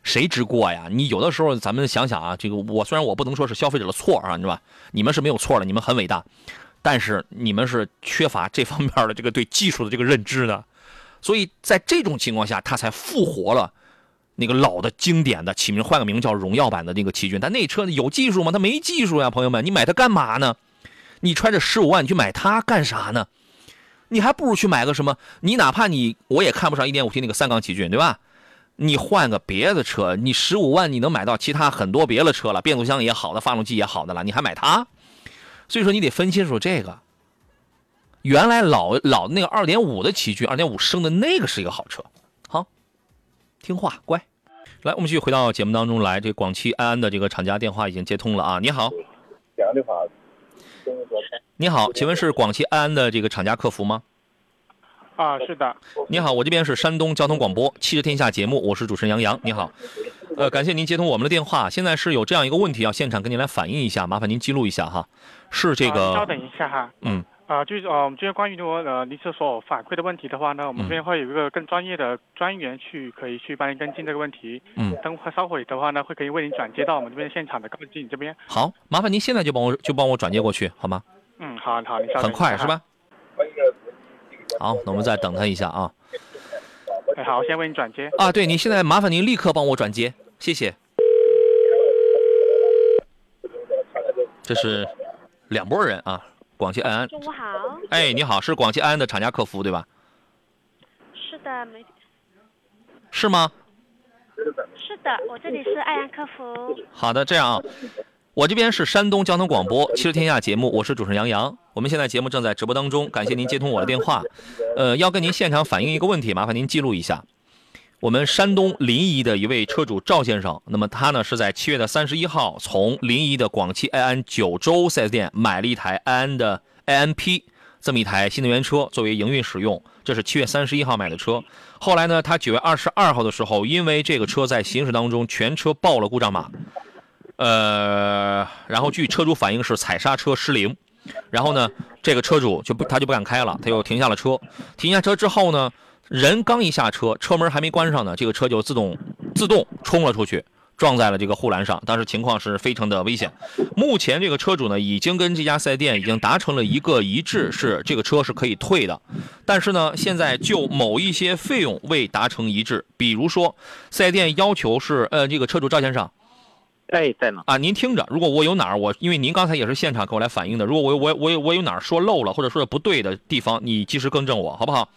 谁之过呀？你有的时候咱们想想啊，这个我虽然我不能说是消费者的错啊，是吧？你们是没有错的，你们很伟大，但是你们是缺乏这方面的这个对技术的这个认知的，所以在这种情况下，他才复活了那个老的经典的，起名换个名叫荣耀版的那个奇骏。但那车有技术吗？它没技术呀，朋友们，你买它干嘛呢？你揣着十五万你去买它干啥呢？你还不如去买个什么？你哪怕你我也看不上一点五 T 那个三缸奇骏，对吧？你换个别的车，你十五万你能买到其他很多别的车了，变速箱也好的，发动机也好的了，你还买它？所以说你得分清楚这个。原来老老那个二点五的奇骏，二点五升的那个是一个好车。好，听话乖。来，我们继续回到节目当中来。这广汽安安的这个厂家电话已经接通了啊！你好，你好，请问是广汽安安的这个厂家客服吗？啊，是的，你好，我这边是山东交通广播《汽车天下》节目，我是主持人杨洋。你好，呃，感谢您接通我们的电话。现在是有这样一个问题要现场跟您来反映一下，麻烦您记录一下哈。是这个，啊稍等一下哈。嗯。啊，就是呃，我们这边关于说呃，您是所反馈的问题的话呢，我们这边会有一个更专业的专员去可以去帮您跟进这个问题。嗯。等会稍会的话呢，会可以为您转接到我们这边现场的高经理这边。好，麻烦您现在就帮我就帮我转接过去，好吗？嗯，好好，您稍等很快是吧？？好，那我们再等他一下啊。哎，好，我先为您转接。啊，对，您现在麻烦您立刻帮我转接，谢谢。这是两拨人啊，广西安安。中午好，哎，你好，是广西安安的厂家客服对吧？是的，没是吗？是的，我这里是安安客服。好的，这样啊，我这边是山东交通广播《汽车天下》节目，我是主持人杨洋。我们现在节目正在直播当中，感谢您接通我的电话。呃，要跟您现场反映一个问题，麻烦您记录一下。我们山东临沂的一位车主赵先生，那么他呢是在七月的三十一号从临沂的广汽埃安九州 4S 店买了一台埃安的 AMP 这么一台新能源车作为营运使用，这是七月三十一号买的车。后来呢，他九月二十二号的时候，因为这个车在行驶当中全车报了故障码，呃，然后据车主反映是踩刹车失灵，然后呢，这个车主就不他就不敢开了，他又停下了车。停下车之后呢，人刚一下车，车门还没关上呢，这个车就自动自动冲了出去，撞在了这个护栏上，当时情况是非常的危险。目前这个车主呢，已经跟这家四 S 店已经达成了一个一致，是这个车是可以退的。但是呢，现在就某一些费用未达成一致，比如说四 S 店要求是，呃，这个车主赵先生，哎，在呢。啊，您听着，如果我有哪儿我，因为您刚才也是现场给我来反映的，如果我我我我有哪儿说漏了或者说的不对的地方，你及时更正我，好不好？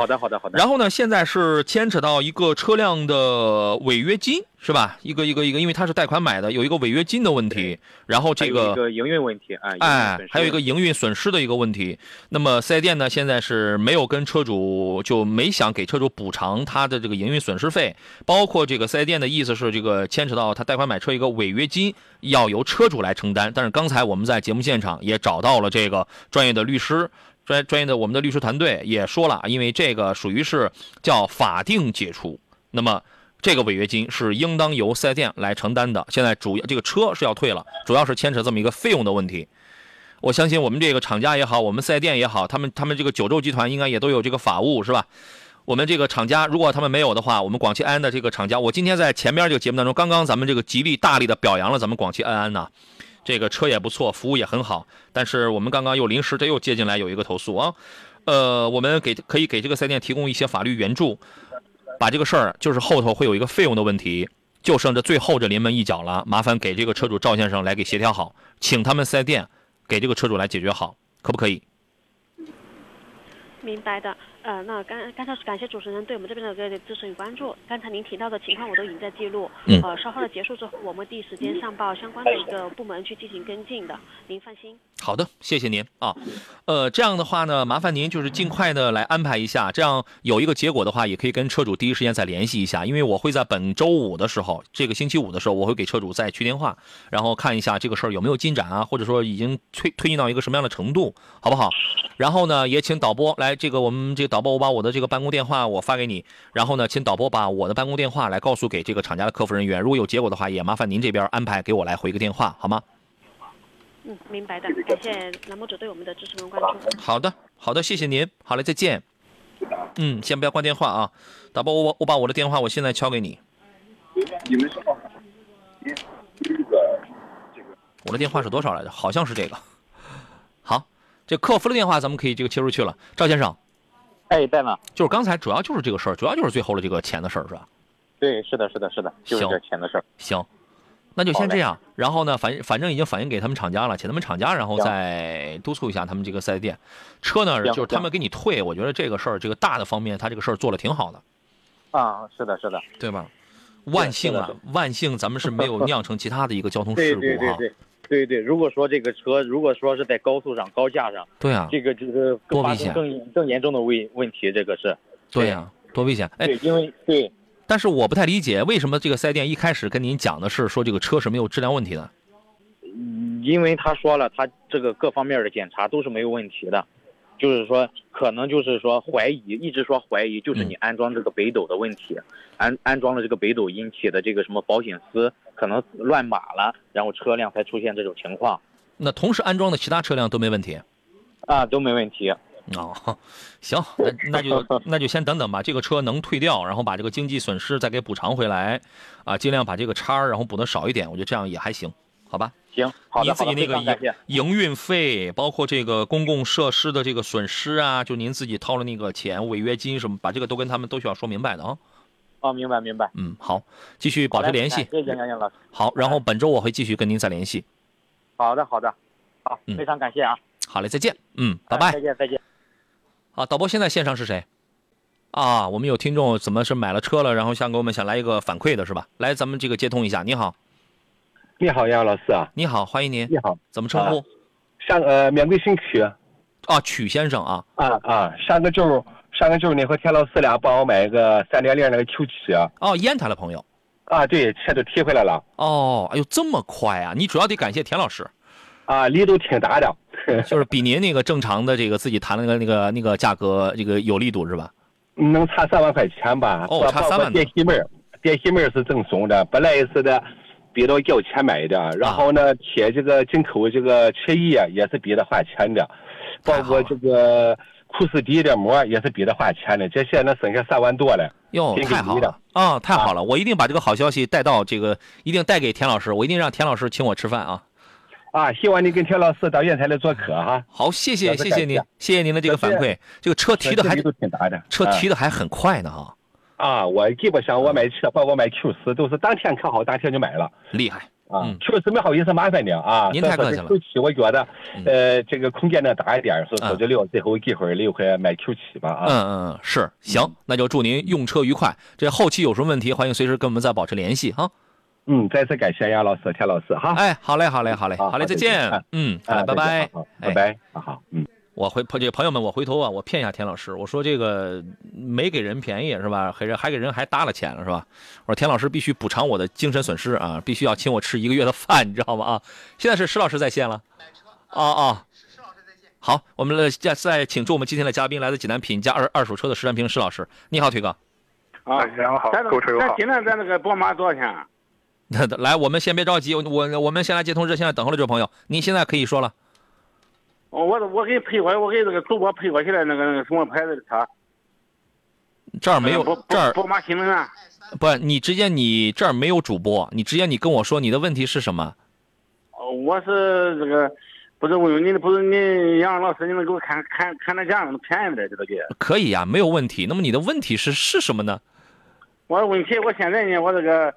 好的，好的，好的。然后呢，现在是牵扯到一个车辆的违约金，是吧？一个一个一个，因为他是贷款买的，有一个违约金的问题。然后这个一个营运问题啊，哎，还有一个营运损失的一个问题。那么四 S 店呢，现在是没有跟车主就没想给车主补偿他的这个营运损失费，包括这个四 S 店的意思是这个牵扯到他贷款买车一个违约金要由车主来承担。但是刚才我们在节目现场也找到了这个专业的律师。专专业的我们的律师团队也说了，因为这个属于是叫法定解除，那么这个违约金是应当由四 S 店来承担的。现在主要这个车是要退了，主要是牵扯这么一个费用的问题。我相信我们这个厂家也好，我们四 S 店也好，他们他们这个九州集团应该也都有这个法务是吧？我们这个厂家如果他们没有的话，我们广汽安安的这个厂家，我今天在前面这个节目当中，刚刚咱们这个极力大力的表扬了咱们广汽安安呐。这个车也不错，服务也很好，但是我们刚刚又临时这又接进来有一个投诉啊，呃，我们给可以给这个四 S 店提供一些法律援助，把这个事儿就是后头会有一个费用的问题，就剩这最后这临门一脚了，麻烦给这个车主赵先生来给协调好，请他们四 S 店给这个车主来解决好，可不可以？明白的。呃，那刚刚才感谢主持人对我们这边的个支持与关注。刚才您提到的情况我都已经在记录。嗯。呃，稍后的结束之后，我们第一时间上报相关的一个部门去进行跟进的，您放心。好的，谢谢您啊。呃，这样的话呢，麻烦您就是尽快的来安排一下，这样有一个结果的话，也可以跟车主第一时间再联系一下，因为我会在本周五的时候，这个星期五的时候，我会给车主再去电话，然后看一下这个事儿有没有进展啊，或者说已经推推进到一个什么样的程度，好不好？然后呢，也请导播来这个我们这个导播，我把我的这个办公电话我发给你，然后呢，请导播把我的办公电话来告诉给这个厂家的客服人员，如果有结果的话，也麻烦您这边安排给我来回个电话，好吗？嗯，明白的，感谢栏目组对我们的支持跟关注。好的，好的，谢谢您，好嘞，再见。嗯，先不要挂电话啊，导播，我我把我的电话我现在敲给你。你们说，我的电话是多少来着？好像是这个。好。这客服的电话咱们可以这个切入去了，赵先生，哎，在呢，就是刚才主要就是这个事儿，主要就是最后的这个钱的事儿，是吧？对，是的，是的，是的，就是这钱的事儿。行，那就先这样。然后呢，反反正已经反映给他们厂家了，请他们厂家然后再督促一下他们这个四 S 店。车呢，就是他们给你退，我觉得这个事儿，这个大的方面，他这个事儿做的挺好的。啊，是的，是的，对吧？万幸啊，万幸咱们是没有酿成其他的一个交通事故啊。对对，如果说这个车，如果说是在高速上、高架上，对啊，这个就是多危险，更更严重的问问题，这个是。对呀，多危险！哎，因为对，但是我不太理解，为什么这个四 S 店一开始跟您讲的是说这个车是没有质量问题的？嗯，因为他说了，他这个各方面的检查都是没有问题的。就是说，可能就是说怀疑，一直说怀疑，就是你安装这个北斗的问题，安安装了这个北斗引起的这个什么保险丝可能乱码了，然后车辆才出现这种情况。那同时安装的其他车辆都没问题？啊，都没问题。哦，行，那那就 那就先等等吧。这个车能退掉，然后把这个经济损失再给补偿回来，啊，尽量把这个差然后补的少一点，我觉得这样也还行，好吧？行，好您自己那个营营运费，包括这个公共设施的这个损失啊，就您自己掏了那个钱，违约金什么，把这个都跟他们都需要说明白的啊。哦，明白明白。嗯，好，继续保持联系。谢谢杨杨老师。好，然后本周我会继续跟您再联系。好的，好的，好，非常感谢啊。好嘞，再见。嗯，拜拜。再见，再见。好，导播，现在线上是谁？啊，我们有听众怎么是买了车了，然后想给我们想来一个反馈的是吧？来，咱们这个接通一下。你好。你好，杨老师啊！你好，欢迎您。你好，怎么称呼？上呃，免贵姓曲。啊，曲先生啊。啊啊，上个周上个周你和田老师俩帮我买一个三点零那个 Q 七啊。哦，烟台的朋友。啊，对，车都提回来了。哦，哎呦，这么快啊！你主要得感谢田老师。啊，力度挺大的。就是比您那个正常的这个自己谈那个那个那个价格这个有力度是吧？能差三万块钱吧？哦，差三万。电吸门，电吸门是赠送的，本来也是的。比到要钱买的，然后呢，贴这个进口这个车衣啊，也是比他花钱的，包括这个库斯迪的膜也是比他花钱的，这现在省下三万多了。哟，太好了啊，太好了！我一定把这个好消息带到这个，一定带给田老师，我一定让田老师请我吃饭啊！啊，希望你跟田老师到烟台来做客哈。好，谢谢谢谢您谢，谢谢您的这个反馈。这个车提的还挺大的，车啊提的还很快呢哈，啊，我基本上我买车，包括买 Q 四，都是当天看好，当天就买了。厉害啊嗯，Q 四没好意思麻烦您啊。您太客气了嗯 Q 七我觉得，呃，这个空间呢大一点，所以啊说就留最后机会留回买 Q 七吧啊。嗯嗯嗯，是行，那就祝您用车愉快。这后期有什么问题，欢迎随时跟我们再保持联系哈。嗯，再次感谢杨老师、田老师哈。哎，好嘞，好嘞，好嘞，好好嘞，再见。嗯，好拜拜拜哎拜，好好，嗯。我回这个朋友们，我回头啊，我骗一下田老师，我说这个没给人便宜是吧？还人还给人还搭了钱了是吧？我说田老师必须补偿我的精神损失啊，必须要请我吃一个月的饭，你知道吗？啊，现在是石老师在线了，啊啊，好，我们来再再请出我们今天的嘉宾，来自济南品家二二手车的石占平石老师，你好，腿哥。啊，然后好，咱购车友今天咱那个宝马多少钱啊？来，我们先别着急，我我我们先来接通热线上等候的这位朋友，您现在可以说了。我我我给配过，我给这个主播配过去了那个那个什么牌子的车？这儿没有这儿宝马新能源。不，你直接你这儿没有主播，你直接你跟我说你的问题是什么？哦我是这个，不是问你，不是你杨老师，你能给我看看看那价能便宜点，这个给。可以呀、没有问题。那么你的问题是是什么呢？我的问题，我现在呢，我这个，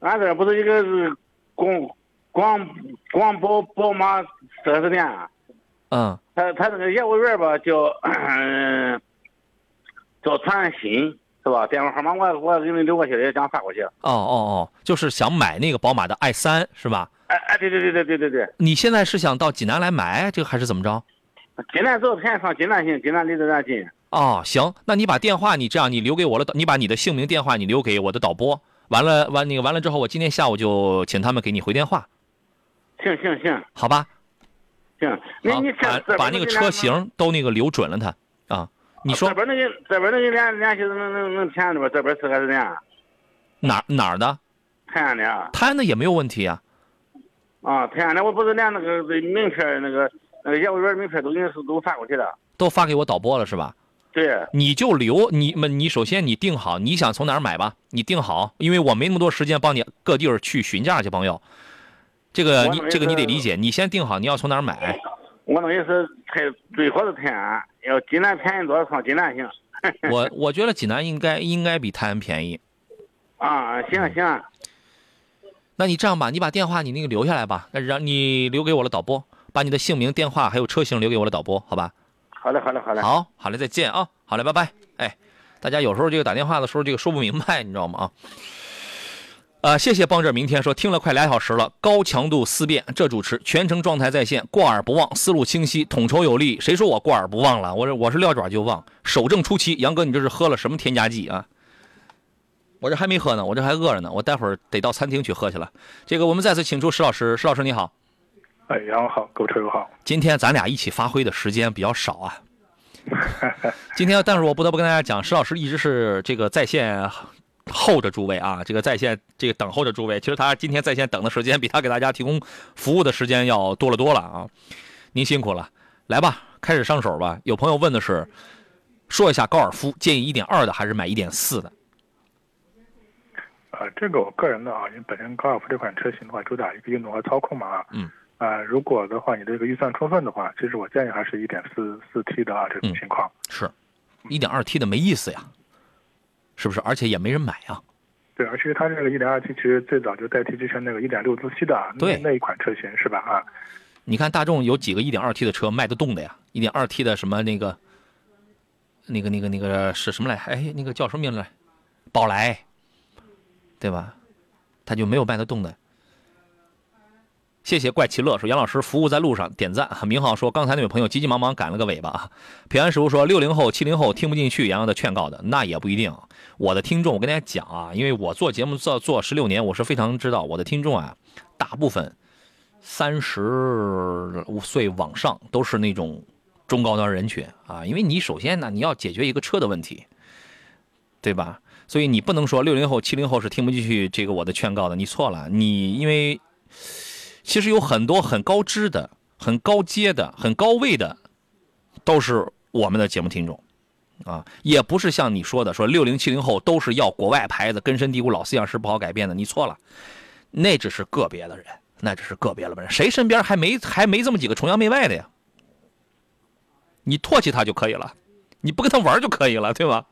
俺这儿不是一个是广广广宝宝马四 S 店啊，嗯他他那个业务员吧叫，嗯，叫传新是吧？电话号码我我给你留过去了，也想发过去。哦哦哦，就是想买那个宝马的 i 三是吧？哎哎，对对对对对对对，你现在是想到济南来买这个还是怎么着？济南走便宜上济南行，济南离得咱近。哦，行，那你把电话你这样你留给我了导，你把你的姓名电话你留给我的导播，完了完那个完了之后，我今天下午就请他们给你回电话，行行行好吧？行，你好你把把那个车型都那个留准了他啊。你说这边那个这边那个联联系能能能便宜点吧？这边四 S 店，哪哪儿的？泰安的啊。泰安的也没有问题啊。啊，泰安的我不是连那个名片那个那个业务员名片都给你都发过去了。都发给我导播了是吧？对，你就留你们，你首先你定好你想从哪儿买吧，你定好，因为我没那么多时间帮你各地儿去询价去，朋友。这个你这个你得理解，你先定好你要从哪儿买。我那意思太最好是泰安，要济南便宜多少上济南行。我 我觉得济南应该应该比泰安便宜。啊，行行，那你这样吧，你把电话你那个留下来吧，那让你留给我的导播，把你的姓名、电话还有车型留给我的导播，好吧？好嘞好嘞好嘞。好，好嘞，再见啊！好嘞，拜拜。哎，大家有时候这个打电话的时候，这个说不明白，你知道吗？啊。呃，谢谢帮着明天说听了快俩小时了，高强度思辨，这主持全程状态在线，过耳不忘，思路清晰，统筹有力。谁说我过耳不忘了？我这我是撂爪就忘，守正出奇。杨哥，你这是喝了什么添加剂啊？我这还没喝呢，我这还饿着呢，我待会儿得到餐厅去喝去了。这个我们再次请出石老师，石老师你好。哎，杨好，狗车友好。今天咱俩一起发挥的时间比较少啊。今天，但是我不得不跟大家讲，石老师一直是这个在线候着诸位啊，这个在线这个等候着诸位。其实他今天在线等的时间比他给大家提供服务的时间要多了多了啊。您辛苦了，来吧，开始上手吧。有朋友问的是，说一下高尔夫建议一点二的还是买一点四的？呃，这个我个人的啊，因为本身高尔夫这款车型的话，主打一个运动和操控嘛啊。嗯。啊、如果的话，你这个预算充分的话，其实我建议还是一点四四 T 的啊这种情况。是一点二 T 的没意思呀，是不是？而且也没人买啊。对，而且它这个一点二 T 其实最早就代替之前那个一点六自吸的那那一款车型是吧？啊，你看大众有几个一点二 T 的车卖得动的呀一点二 T 的什么那个，那个那个那个是什么来？哎，那个叫什么名字来？宝来，对吧？它就没有卖得动的。谢谢怪奇乐说杨老师服务在路上点赞。明浩说刚才那位朋友急急忙忙赶了个尾巴啊。平安师傅说六零后七零后听不进去杨洋的劝告的，那也不一定。我的听众我跟大家讲啊，因为我做节目做做十六年，我是非常知道我的听众啊，大部分三十五岁往上都是那种中高端人群啊，因为你首先呢你要解决一个车的问题，对吧？所以你不能说六零后、七零后是听不进去这个我的劝告的，你错了。你因为其实有很多很高知的、很高阶的、很高位的，都是我们的节目听众，啊，也不是像你说的说六零七零后都是要国外牌子，根深蒂固老思想是不好改变的，你错了，那只是个别的人，那只是个别的人，谁身边还没还没这么几个崇洋媚外的呀？你唾弃他就可以了，你不跟他玩就可以了，对吧？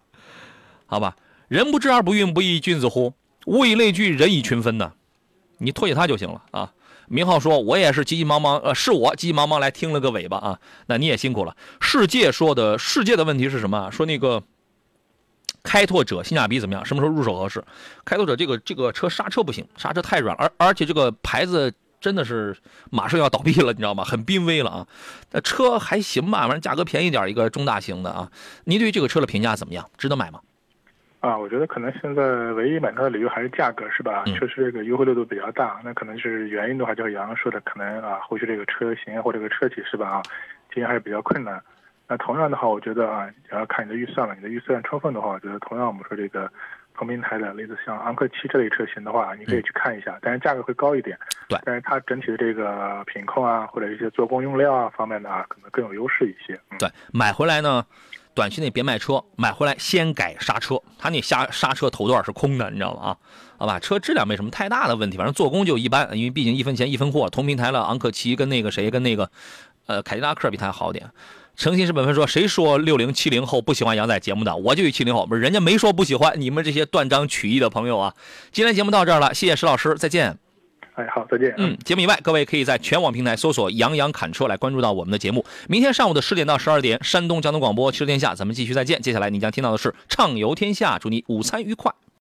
好吧，人不知而不愠，不亦君子乎？物以类聚，人以群分呢。你唾弃他就行了啊。明浩说：“我也是急急忙忙，呃，是我急急忙忙来听了个尾巴啊。那你也辛苦了。世界说的世界的问题是什么？说那个开拓者性价比怎么样？什么时候入手合适？开拓者这个这个车刹车不行，刹车太软，而而且这个牌子真的是马上要倒闭了，你知道吗？很濒危了啊。那车还行吧，反正价格便宜点，一个中大型的啊。您对这个车的评价怎么样？值得买吗？”啊，我觉得可能现在唯一买它的理由还是价格，是吧？确实这个优惠力度比较大。那可能是原因的话，就像杨洋说的，可能啊，后续这个车型或这个车企是吧啊，经营还是比较困难。那同样的话，我觉得啊，也要看你的预算了。你的预算充分的话，我觉得同样我们说这个同平台的，类似像昂科旗这类车型的话，你可以去看一下，但是价格会高一点。对。但是它整体的这个品控啊，或者一些做工用料啊方面的啊，可能更有优势一些。对，买回来呢。短期内别卖车，买回来先改刹车。它那刹刹车头段是空的，你知道吗？啊，好吧，车质量没什么太大的问题，反正做工就一般，因为毕竟一分钱一分货。同平台了，昂克旗跟那个谁跟那个，呃，凯迪拉克比它好点。诚信是本分说，谁说六零七零后不喜欢杨仔节目的？我就一七零后，不是人家没说不喜欢，你们这些断章取义的朋友啊！今天节目到这儿了，谢谢石老师，再见。哎，好，再见。嗯，节目以外，各位可以在全网平台搜索“杨洋侃车”来关注到我们的节目。明天上午的十点到十二点，山东交通广播《汽车天下》，咱们继续再见。接下来你将听到的是《畅游天下》，祝你午餐愉快。